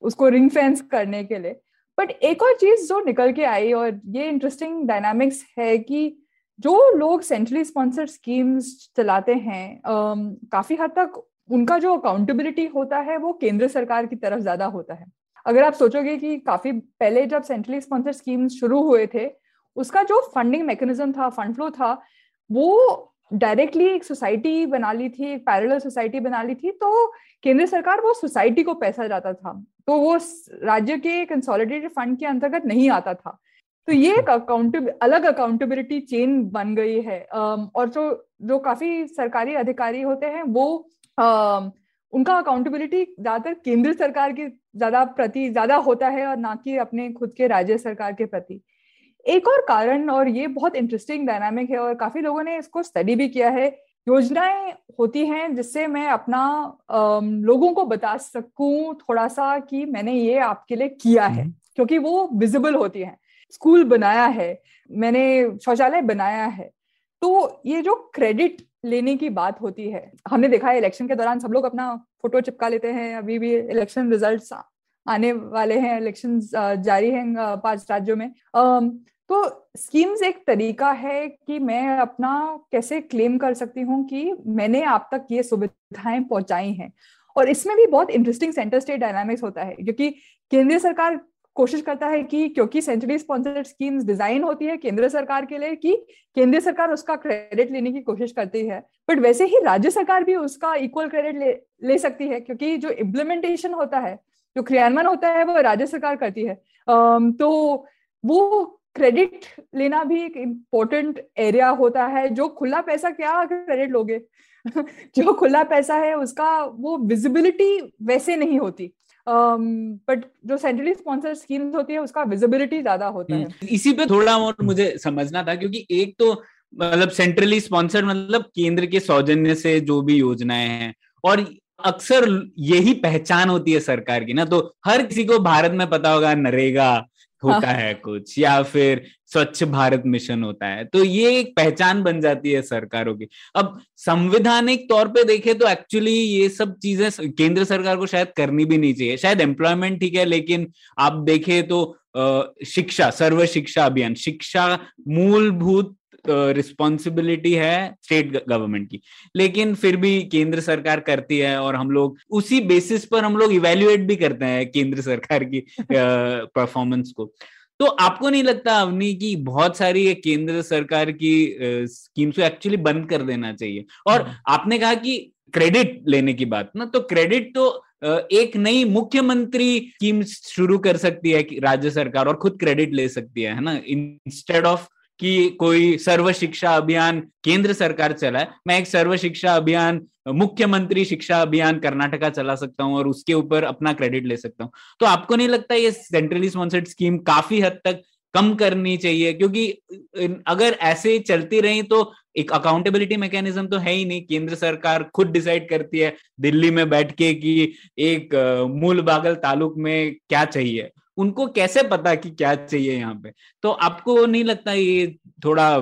उसको रिंग फेंस करने के लिए। बट एक और चीज़ जो निकल के आई और ये इंटरेस्टिंग डायनामिक्स है कि जो लोग सेंट्रली स्पॉन्सर्ड स्कीम्स चलाते हैं काफ़ी हद तक उनका जो अकाउंटेबिलिटी होता है वो केंद्र सरकार की तरफ़ ज़्यादा होता है। अगर आप सोचोगे कि काफ़ी पहले जब सेंट्रली स्पॉन्सर्ड स्कीम्स शुरू हुए थे, उसका जो फंडिंग मैकेनिज्म था फंड फ्लो था, वो डायरेक्टली एक सोसाइटी बना ली थी एक पैरेलल सोसाइटी बना ली थी तो केंद्र सरकार वो सोसाइटी को पैसा जाता था तो वो राज्य के कंसोलिडेटेड फंड के अंतर्गत नहीं आता था। तो ये एक अकाउंटेब अलग अकाउंटेबिलिटी चेन बन गई है। और जो जो काफ़ी सरकारी अधिकारी होते हैं वो उनका अकाउंटेबिलिटी ज़्यादातर केंद्र सरकार के ज़्यादा प्रति ज़्यादा होता है और ना कि अपने खुद के राज्य सरकार के प्रति। एक और कारण और ये बहुत इंटरेस्टिंग डायनामिक है और काफ़ी लोगों ने इसको स्टडी भी किया है योजनाएँ होती हैं जिससे मैं अपना लोगों को बता सकूँ थोड़ा सा कि मैंने ये आपके लिए किया है हम्म। क्योंकि वो विजिबल होती है स्कूल बनाया है मैंने शौचालय बनाया है तो ये जो क्रेडिट लेने की बात होती है हमने देखा है इलेक्शन के दौरान सब लोग अपना फ़ोटो चिपका लेते हैं अभी भी इलेक्शन रिजल्ट्स आने वाले हैं इलेक्शन जारी हैं पाँच राज्यों में तो स्कीम्स एक तरीका है कि मैं अपना कैसे क्लेम कर सकती हूँ कि मैंने आप तक ये सुविधाएँ पहुंचाई हैं। और इसमें भी बहुत इंटरेस्टिंग सेंटर स्टेट डायनामिक्स होता है क्योंकि केंद्रीय सरकार कोशिश करता है कि क्योंकि सेंट्रली स्पॉन्सर्ड स्कीम्स डिज़ाइन होती है केंद्र सरकार के लिए कि केंद्र सरकार उसका क्रेडिट लेने की कोशिश करती है। बट वैसे ही राज्य सरकार भी उसका इक्वल क्रेडिट ले, ले सकती है क्योंकि जो इम्प्लीमेंटेशन होता है जो क्रियान्वयन होता है वो राज्य सरकार करती है। तो वो क्रेडिट लेना भी एक इम्पोर्टेंट एरिया होता है। जो खुला पैसा क्या क्रेडिट लोगे? जो खुला पैसा है उसका वो विजिबिलिटी वैसे नहीं होती। बट um, जो सेंट्रली स्पॉन्सर स्कीम्स होती है उसका विजिबिलिटी ज़्यादा होता है। हम्म, इसी पे थोड़ा और मुझे समझना था क्योंकि एक तो मतलब सेंट्रली स्पॉन्सर्ड मतलब केंद्र के सौजन्य से जो भी योजनाएँ हैं और अक्सर यही पहचान होती है सरकार की ना तो हर किसी को भारत में पता होगा नरेगा होता हाँ। है कुछ या फिर स्वच्छ भारत मिशन होता है। तो ये एक पहचान बन जाती है सरकारों की। अब संविधानिक तौर पे देखे तो एक्चुअली ये सब चीज़ें केंद्र सरकार को शायद करनी भी नहीं चाहिए। शायद एम्प्लॉयमेंट ठीक है लेकिन आप देखें तो शिक्षा सर्व शिक्षा अभियान शिक्षा मूलभूत रिस्पॉन्सिबिलिटी है स्टेट गवर्नमेंट की। लेकिन फिर भी केंद्र सरकार करती है और हम लोग उसी बेसिस पर हम लोग इवेल्युएट भी करते हैं केंद्र सरकार की परफॉर्मेंस को। तो आपको नहीं लगता अवनी की बहुत सारी केंद्र सरकार की स्कीम्स को एक्चुअली बंद कर देना चाहिए? और हाँ। आपने कहा कि क्रेडिट लेने की बात ना तो क्रेडिट तो एक नई मुख्यमंत्री स्कीम शुरू कर सकती है राज्य सरकार और खुद क्रेडिट ले सकती है है ना? इंस्टेड ऑफ़ कि कोई सर्व शिक्षा अभियान केंद्र सरकार चला है मैं एक सर्व शिक्षा अभियान, मुख्यमंत्री शिक्षा अभियान कर्नाटका चला सकता हूँ और उसके ऊपर अपना क्रेडिट ले सकता हूँ। तो आपको नहीं लगता ये सेंट्रली स्पॉन्सर्ड स्कीम काफ़ी हद तक कम करनी चाहिए? क्योंकि अगर ऐसे चलती रही तो एक अकाउंटेबिलिटी मैकेनिज्म तो है ही नहीं। केंद्र सरकार खुद डिसाइड करती है दिल्ली में बैठ के कि एक मूल बागल तालुक में क्या चाहिए? उनको कैसे पता कि क्या चाहिए यहाँ पे? तो आपको नहीं लगता ये थोड़ा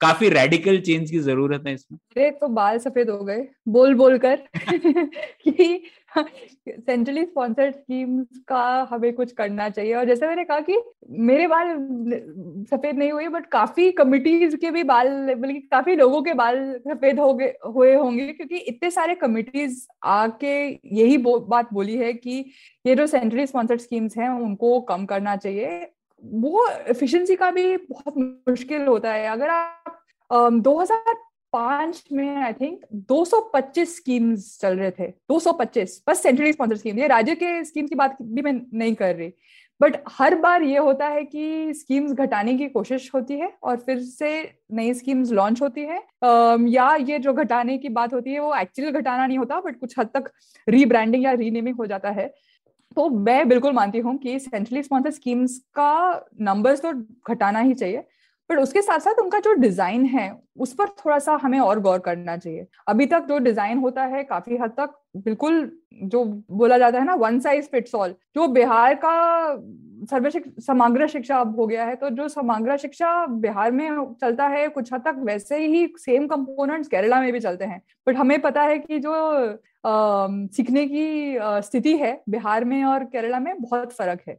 काफ़ी रेडिकल चेंज की ज़रूरत है इसमें? अरे तो बाल सफ़ेद हो गए बोल बोल कर कि सेंट्रली स्पॉन्सर्ड स्कीम्स का हमें कुछ करना चाहिए। और जैसे मैंने कहा कि मेरे बाल सफ़ेद नहीं हुए बट काफ़ी कमिटीज के भी बाल बल्कि काफ़ी लोगों के बाल सफ़ेद हो गए हुए होंगे क्योंकि इतने सारे कमिटीज आके यही बो, बात बोली है कि ये जो सेंट्रली स्पॉन्सर्ड स्कीम्स हैं उनको कम करना चाहिए। वो एफिशिएंसी का भी बहुत मुश्किल होता है। अगर आप दो हज़ार पाँच में आई थिंक 225 स्कीम्स चल रहे थे। 225 बस सेंट्रली स्पॉन्सर स्कीम ये राज्य के स्कीम की बात भी मैं नहीं कर रही। बट हर बार ये होता है कि स्कीम्स घटाने की कोशिश होती है और फिर से नई स्कीम्स लॉन्च होती है। या ये जो घटाने की बात होती है, वो एक्चुअली घटाना नहीं होता बट कुछ हद तक रीब्रांडिंग या रीनेमिंग हो जाता है। तो मैं बिल्कुल मानती हूँ कि सेंट्रली स्पॉन्सर स्कीम्स का नंबर्स तो घटाना ही चाहिए। बट उसके साथ साथ उनका जो डिज़ाइन है उस पर थोड़ा सा हमें और गौर करना चाहिए। अभी तक जो डिज़ाइन होता है काफ़ी हद तक बिल्कुल जो बोला जाता है ना वन साइज़ फिट्स ऑल जो बिहार का सर्व समग्र शिक्षा अब हो गया है तो जो समग्र शिक्षा बिहार में चलता है कुछ हद तक वैसे ही सेम कंपोनेंट्स केरला में भी चलते हैं। बट हमें पता है कि जो आ, सीखने की स्थिति है बिहार में और केरला में बहुत फ़र्क है।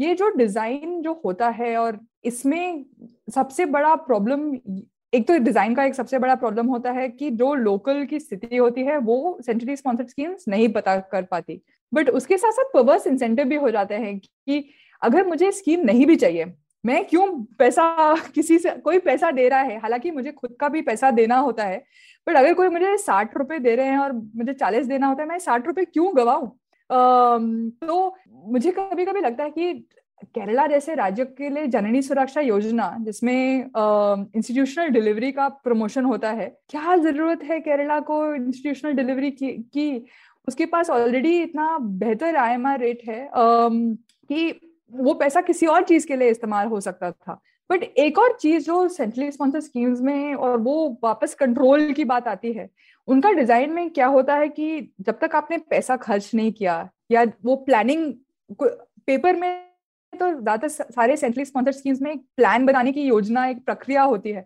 ये जो डिज़ाइन जो होता है और इसमें सबसे बड़ा प्रॉब्लम एक तो डिज़ाइन का एक सबसे बड़ा प्रॉब्लम होता है कि जो लोकल की स्थिति होती है, वो सेंट्रली स्पॉन्सर्ड स्कीम्स नहीं पता कर पाती। बट उसके साथ साथ परवर्स इंसेंटिव भी हो जाते हैं कि अगर मुझे स्कीम नहीं भी चाहिए, मैं क्यों पैसा किसी से, कोई पैसा दे रहा है? हालाँकि मुझे खुद का भी पैसा देना होता है बट अगर कोई मुझे साठ रुपए दे रहे हैं और मुझे चालीस देना होता है, मैं साठ रुपए क्यों गवाऊं? तो मुझे कभी कभी लगता है कि केरला जैसे राज्य के लिए जननी सुरक्षा योजना जिसमें इंस्टीट्यूशनल डिलीवरी का प्रमोशन होता है क्या ज़रूरत है केरला को इंस्टीट्यूशनल डिलीवरी की, की? उसके पास ऑलरेडी इतना बेहतर आईएमआर रेट है कि वो पैसा किसी और चीज़ के लिए इस्तेमाल हो सकता था। बट एक और चीज़ जो सेंट्रली स्पॉन्सर स्कीम्स में और वो वापस कंट्रोल की बात आती है उनका डिज़ाइन में क्या होता है कि जब तक आपने पैसा खर्च नहीं किया या वो प्लानिंग पेपर में तो ज़्यादातर सारे सेंट्रली स्पॉन्सर स्कीम्स में एक प्लान बनाने की योजना, एक प्रक्रिया होती है।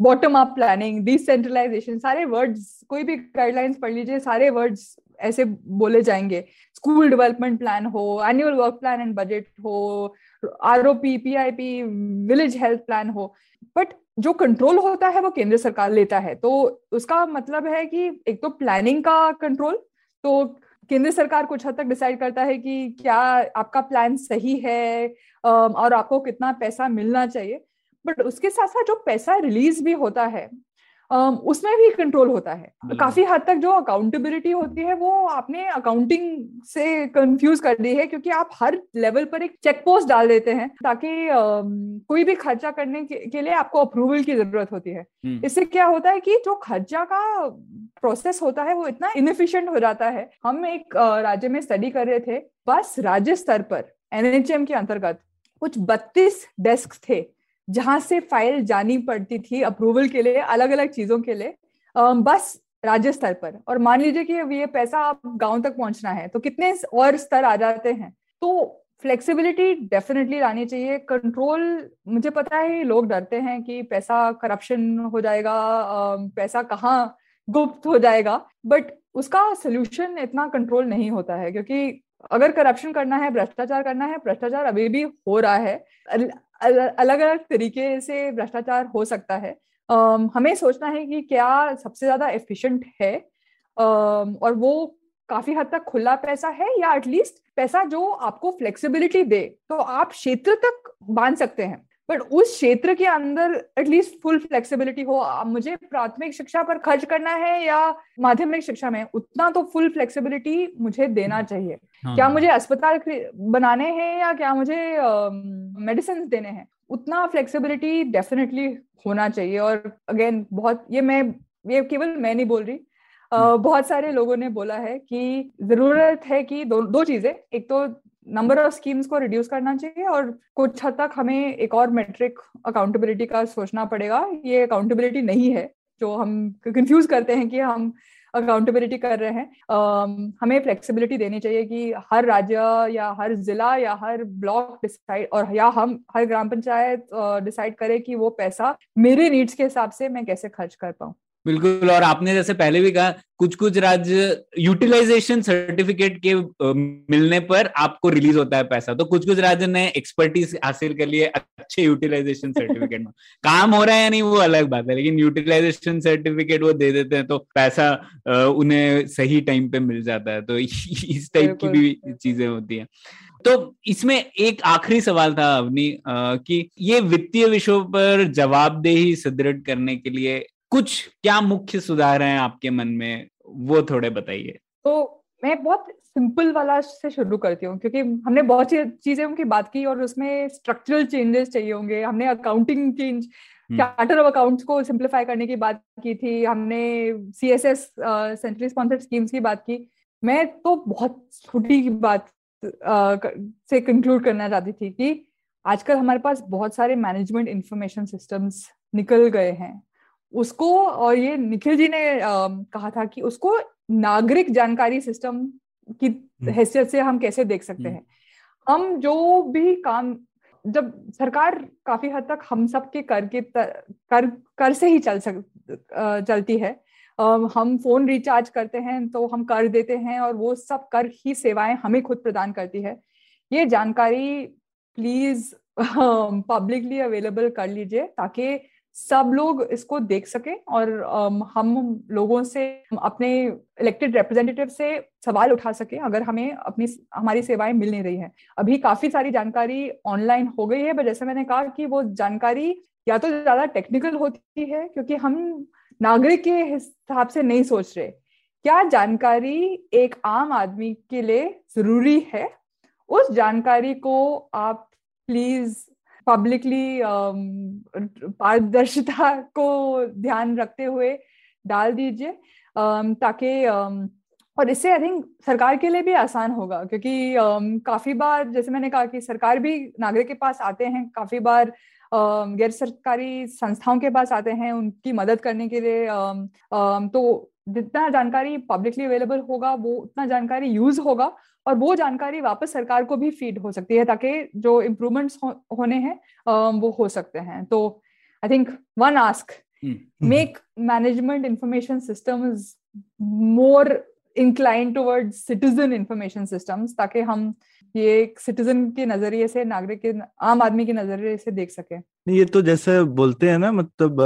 बॉटम अप प्लानिंग डिसेंट्रलाइजेशन सारे वर्ड्स कोई भी गाइडलाइंस पढ़ लीजिए, सारे वर्ड्स ऐसे बोले जाएँगे। स्कूल डेवलपमेंट प्लान हो annual work plan and budget हो R O P P I P village health plan हो। बट जो कंट्रोल होता है वो केंद्र सरकार लेता है। तो उसका मतलब है कि एक तो प्लानिंग का कंट्रोल तो केंद्र सरकार कुछ हद तक डिसाइड करता है कि क्या आपका प्लान सही है और आपको कितना पैसा मिलना चाहिए। बट उसके साथ साथ जो पैसा रिलीज़ भी होता है उसमें भी कंट्रोल होता है। काफ़ी हद तक जो अकाउंटेबिलिटी होती है वो आपने अकाउंटिंग से कंफ्यूज कर दी है क्योंकि आप हर लेवल पर एक चेक पोस्ट डाल देते हैं ताकि कोई भी खर्चा करने के, के लिए आपको अप्रूवल की ज़रूरत होती है। हम्म। इससे क्या होता है कि जो खर्चा का प्रोसेस होता है वो इतना इनफिशियंट हो जाता है। हम एक राज्य में स्टडी कर रहे थे बस राज्य स्तर पर एनएचएम के अंतर्गत कुछ बत्तीस डेस्क थे। जहाँ से फ़ाइल जानी पड़ती थी अप्रूवल के लिए अलग अलग चीज़ों के लिए बस राज्य स्तर पर। और मान लीजिए कि ये पैसा आप गाँव तक पहुँचना है तो कितने और स्तर आ जाते हैं? तो फ्लेक्सिबिलिटी डेफिनेटली लानी चाहिए। कंट्रोल मुझे पता है, लोग डरते हैं कि पैसा करप्शन हो जाएगा पैसा कहाँ गुप्त हो जाएगा बट उसका सोल्यूशन इतना कंट्रोल नहीं होता है, क्योंकि अगर करप्शन करना है, भ्रष्टाचार करना है, भ्रष्टाचार अभी भी हो रहा है। अलग अलग तरीके से भ्रष्टाचार हो सकता है। um, हमें सोचना है कि क्या सबसे ज़्यादा एफिशिएंट है। um, और वो काफ़ी हद तक खुला पैसा है या एटलीस्ट पैसा जो आपको फ्लेक्सिबिलिटी दे तो आप क्षेत्र तक बाँध सकते हैं। बट उस क्षेत्र के अंदर एटलीस्ट फुल फ्लेक्सिबिलिटी हो मुझे प्राथमिक शिक्षा पर खर्च करना है या माध्यमिक शिक्षा में उतना तो फुल फ्लेक्सिबिलिटी मुझे देना चाहिए। हाँ. क्या मुझे अस्पताल बनाने हैं या क्या मुझे मेडिसिन uh, देने हैं? उतना फ्लेक्सिबिलिटी डेफिनेटली होना चाहिए। और अगेन बहुत ये मैं ये केवल मैं नहीं बोल रही। Uh, बहुत सारे लोगों ने बोला है कि ज़रूरत है कि दो दो चीज़ें। एक तो नंबर ऑफ़ स्कीम्स को रिड्यूस करना चाहिए और कुछ हद तक हमें एक और मेट्रिक अकाउंटेबिलिटी का सोचना पड़ेगा। ये अकाउंटेबिलिटी नहीं है जो हम कंफ्यूज करते हैं कि हम अकाउंटेबिलिटी कर रहे हैं। uh, हमें फ्लेक्सिबिलिटी देनी चाहिए कि हर राज्य या हर जिला या हर ब्लॉक डिसाइड और या हम हर ग्राम पंचायत डिसाइड uh, करे कि वो पैसा मेरे नीड्स के हिसाब से मैं कैसे खर्च कर पाऊँ। बिल्कुल और आपने जैसे पहले भी कहा कुछ कुछ राज्य यूटिलाइजेशन सर्टिफिकेट के मिलने पर आपको रिलीज़ होता है पैसा। तो कुछ कुछ राज्य ने एक्सपर्टीज हासिल कर लिए अच्छे यूटिलाइजेशन सर्टिफिकेट में। काम हो रहा है या नहीं वो अलग बात है लेकिन यूटिलाइजेशन सर्टिफिकेट वो दे देते हैं तो पैसा उन्हें सही टाइम पे मिल जाता है। तो इस टाइप की भी चीज़ें होती है। तो इसमें एक आखिरी सवाल था अवनी कि ये वित्तीय विषयों पर जवाबदेही सुदृढ़ करने के लिए कुछ क्या मुख्य सुधार हैं आपके मन में? वो थोड़े बताइए। तो मैं बहुत सिंपल वाला से शुरू करती हूँ क्योंकि हमने बहुत सी चीज़ें उनकी बात की और उसमें स्ट्रक्चरल चेंजेस चाहिए होंगे। हमने accounting change charter of accounts को सिंप्लीफाई करने की बात की थी। हमने C S S centrally sponsored schemes की बात की। मैं तो बहुत छोटी बात uh, से कंक्लूड करना चाहती थी कि आजकल हमारे पास बहुत सारे मैनेजमेंट इंफॉर्मेशन सिस्टम्स निकल गए हैं। उसको और ये निखिल जी ने आ, कहा था कि उसको नागरिक जानकारी सिस्टम की हम्म। हैसियत से हम कैसे देख सकते हम्म। हैं हम जो भी काम जब सरकार काफ़ी हद तक हम सब के कर के कर कर से ही चल सक चलती है हम फ़ोन रिचार्ज करते हैं तो हम कर देते हैं और वो सब कर ही सेवाएँ हमें खुद प्रदान करती है ये जानकारी प्लीज़ पब्लिकली अवेलेबल कर लीजिए ताकि सब लोग इसको देख सके और हम लोगों से अपने इलेक्टेड रिप्रेजेंटेटिव से सवाल उठा सके अगर हमें अपनी हमारी सेवाएँ मिल नहीं रही है। अभी काफ़ी सारी जानकारी ऑनलाइन हो गई है बट जैसे मैंने कहा कि वो जानकारी या तो ज़्यादा टेक्निकल होती है क्योंकि हम नागरिक के हिसाब से नहीं सोच रहे। क्या जानकारी एक आम आदमी के लिए ज़रूरी है? उस जानकारी को आप प्लीज़ पब्लिकली पारदर्शिता को ध्यान रखते हुए डाल दीजिए ताकि और इससे आई थिंक सरकार के लिए भी आसान होगा, क्योंकि काफ़ी बार जैसे मैंने कहा कि सरकार भी नागरिक के पास आते हैं, काफ़ी बार गैर सरकारी संस्थाओं के पास आते हैं, उनकी मदद करने के लिए तो जितना जानकारी पब्लिकली अवेलेबल होगा, वो उतना जानकारी यूज़ होगा और वो जानकारी वापस सरकार को भी फ़ीड हो सकती है ताकि जो इम्प्रूवमेंट्स हो, होने हैं वो हो सकते हैं। तो I think one ask make management information systems more incline toward citizen information systems ताकि हम ये एक सिटीजन के नज़रिए से नागरिक के आम आदमी के नज़रिए से देख सके। ये तो जैसे बोलते हैं ना मतलब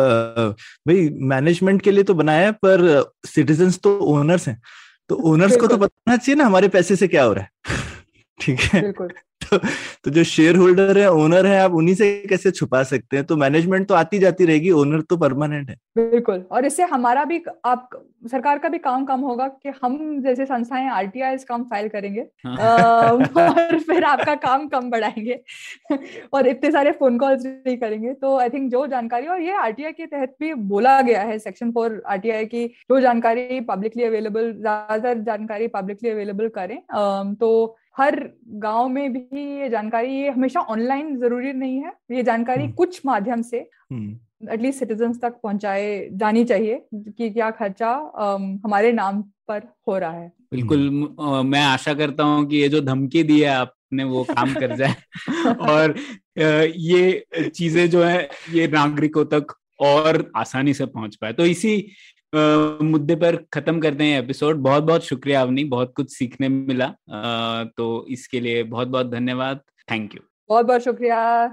भाई मैनेजमेंट के लिए तो बनाया है पर सिटीजन तो ओनर्स हैं। तो ओनर्स को तो बताना चाहिए ना हमारे पैसे से क्या हो रहा है। ठीक है? बिल्कुल। तो, तो जो शेयर होल्डर है ओनर है आप उन्हीं से कैसे छुपा सकते हैं? तो मैनेजमेंट तो आती जाती रहेगी ओनर तो परमानेंट है। बिल्कुल। और इससे हमारा भी आप सरकार का भी काम कम होगा कि हम जैसे संस्थाएँ आरटीआई कम फ़ाइल करेंगे हाँ। और फिर आपका काम कम बढ़ाएँगे और इतने सारे फ़ोन कॉल्स नहीं करेंगे। तो आई थिंक जो जानकारी और ये आरटीआई के तहत भी बोला गया है सेक्शन फोर आरटीआई की जो जानकारी पब्लिकली अवेलेबल ज़्यादातर जानकारी पब्लिकली अवेलेबल करें। तो हर गाँव में भी ये जानकारी ये हमेशा ऑनलाइन ज़रूरी नहीं है। ये जानकारी हम्म। कुछ माध्यम से एटलीस्ट सिटीजन तक पहुँचाए जानी चाहिए कि क्या खर्चा हमारे नाम पर हो रहा है। बिल्कुल मैं आशा करता हूँ कि ये जो धमकी दी है आपने वो काम कर जाए। और ये चीज़ें जो है ये नागरिकों तक और आसानी से पहुँच पाए। तो इसी मुद्दे पर खत्म करते हैं एपिसोड। बहुत बहुत शुक्रिया अवनी बहुत कुछ सीखने मिला। आ, तो इसके लिए बहुत बहुत धन्यवाद। थैंक यू बहुत बहुत शुक्रिया।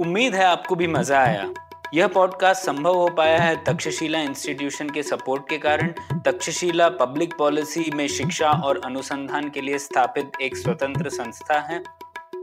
उम्मीद है आपको भी मज़ा आया। यह पॉडकास्ट संभव हो पाया है तक्षशिला इंस्टीट्यूशन के सपोर्ट के कारण। तक्षशिला पब्लिक पॉलिसी में शिक्षा और अनुसंधान के लिए स्थापित एक स्वतंत्र संस्था है।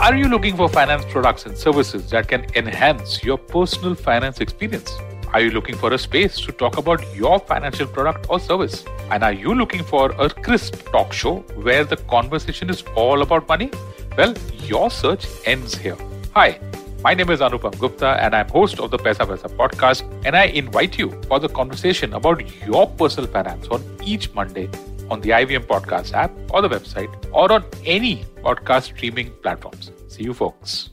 Are you looking for finance products and services that can enhance your personal finance experience? Are you looking for a space to talk about your financial product or service? And are you looking for a crisp talk show where the conversation is all about money? Well, your search ends here. Hi, my name is Anupam Gupta and I'm host of the Pesa Pesa podcast and I invite you for the conversation about your personal finance on each Monday on the IVM Podcast app or the website or on any podcast streaming platforms. See you, folks.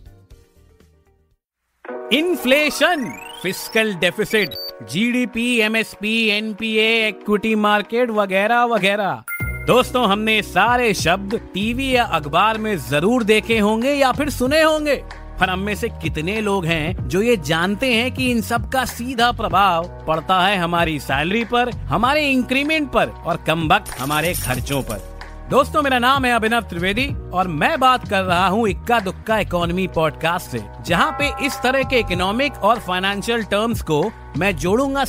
Inflation, fiscal deficit, GDP, MSP, NPA, equity market वगैरह वगैरह दोस्तों हमने सारे शब्द TV या अखबार में ज़रूर देखे होंगे या फिर सुने होंगे पर हम में से कितने लोग हैं जो ये जानते हैं कि इन सब का सीधा प्रभाव पड़ता है हमारी सैलरी पर, हमारे इंक्रीमेंट पर और कम वक्त हमारे खर्चों पर। दोस्तों, मेरा नाम है अभिनव त्रिवेदी और मैं बात कर रहा हूँ इक्का दुक्का इकोनॉमी पॉडकास्ट से, जहाँ पे इस तरह के इकोनॉमिक और फाइनेंशियल टर्म्स को मैं जोड़ूँगा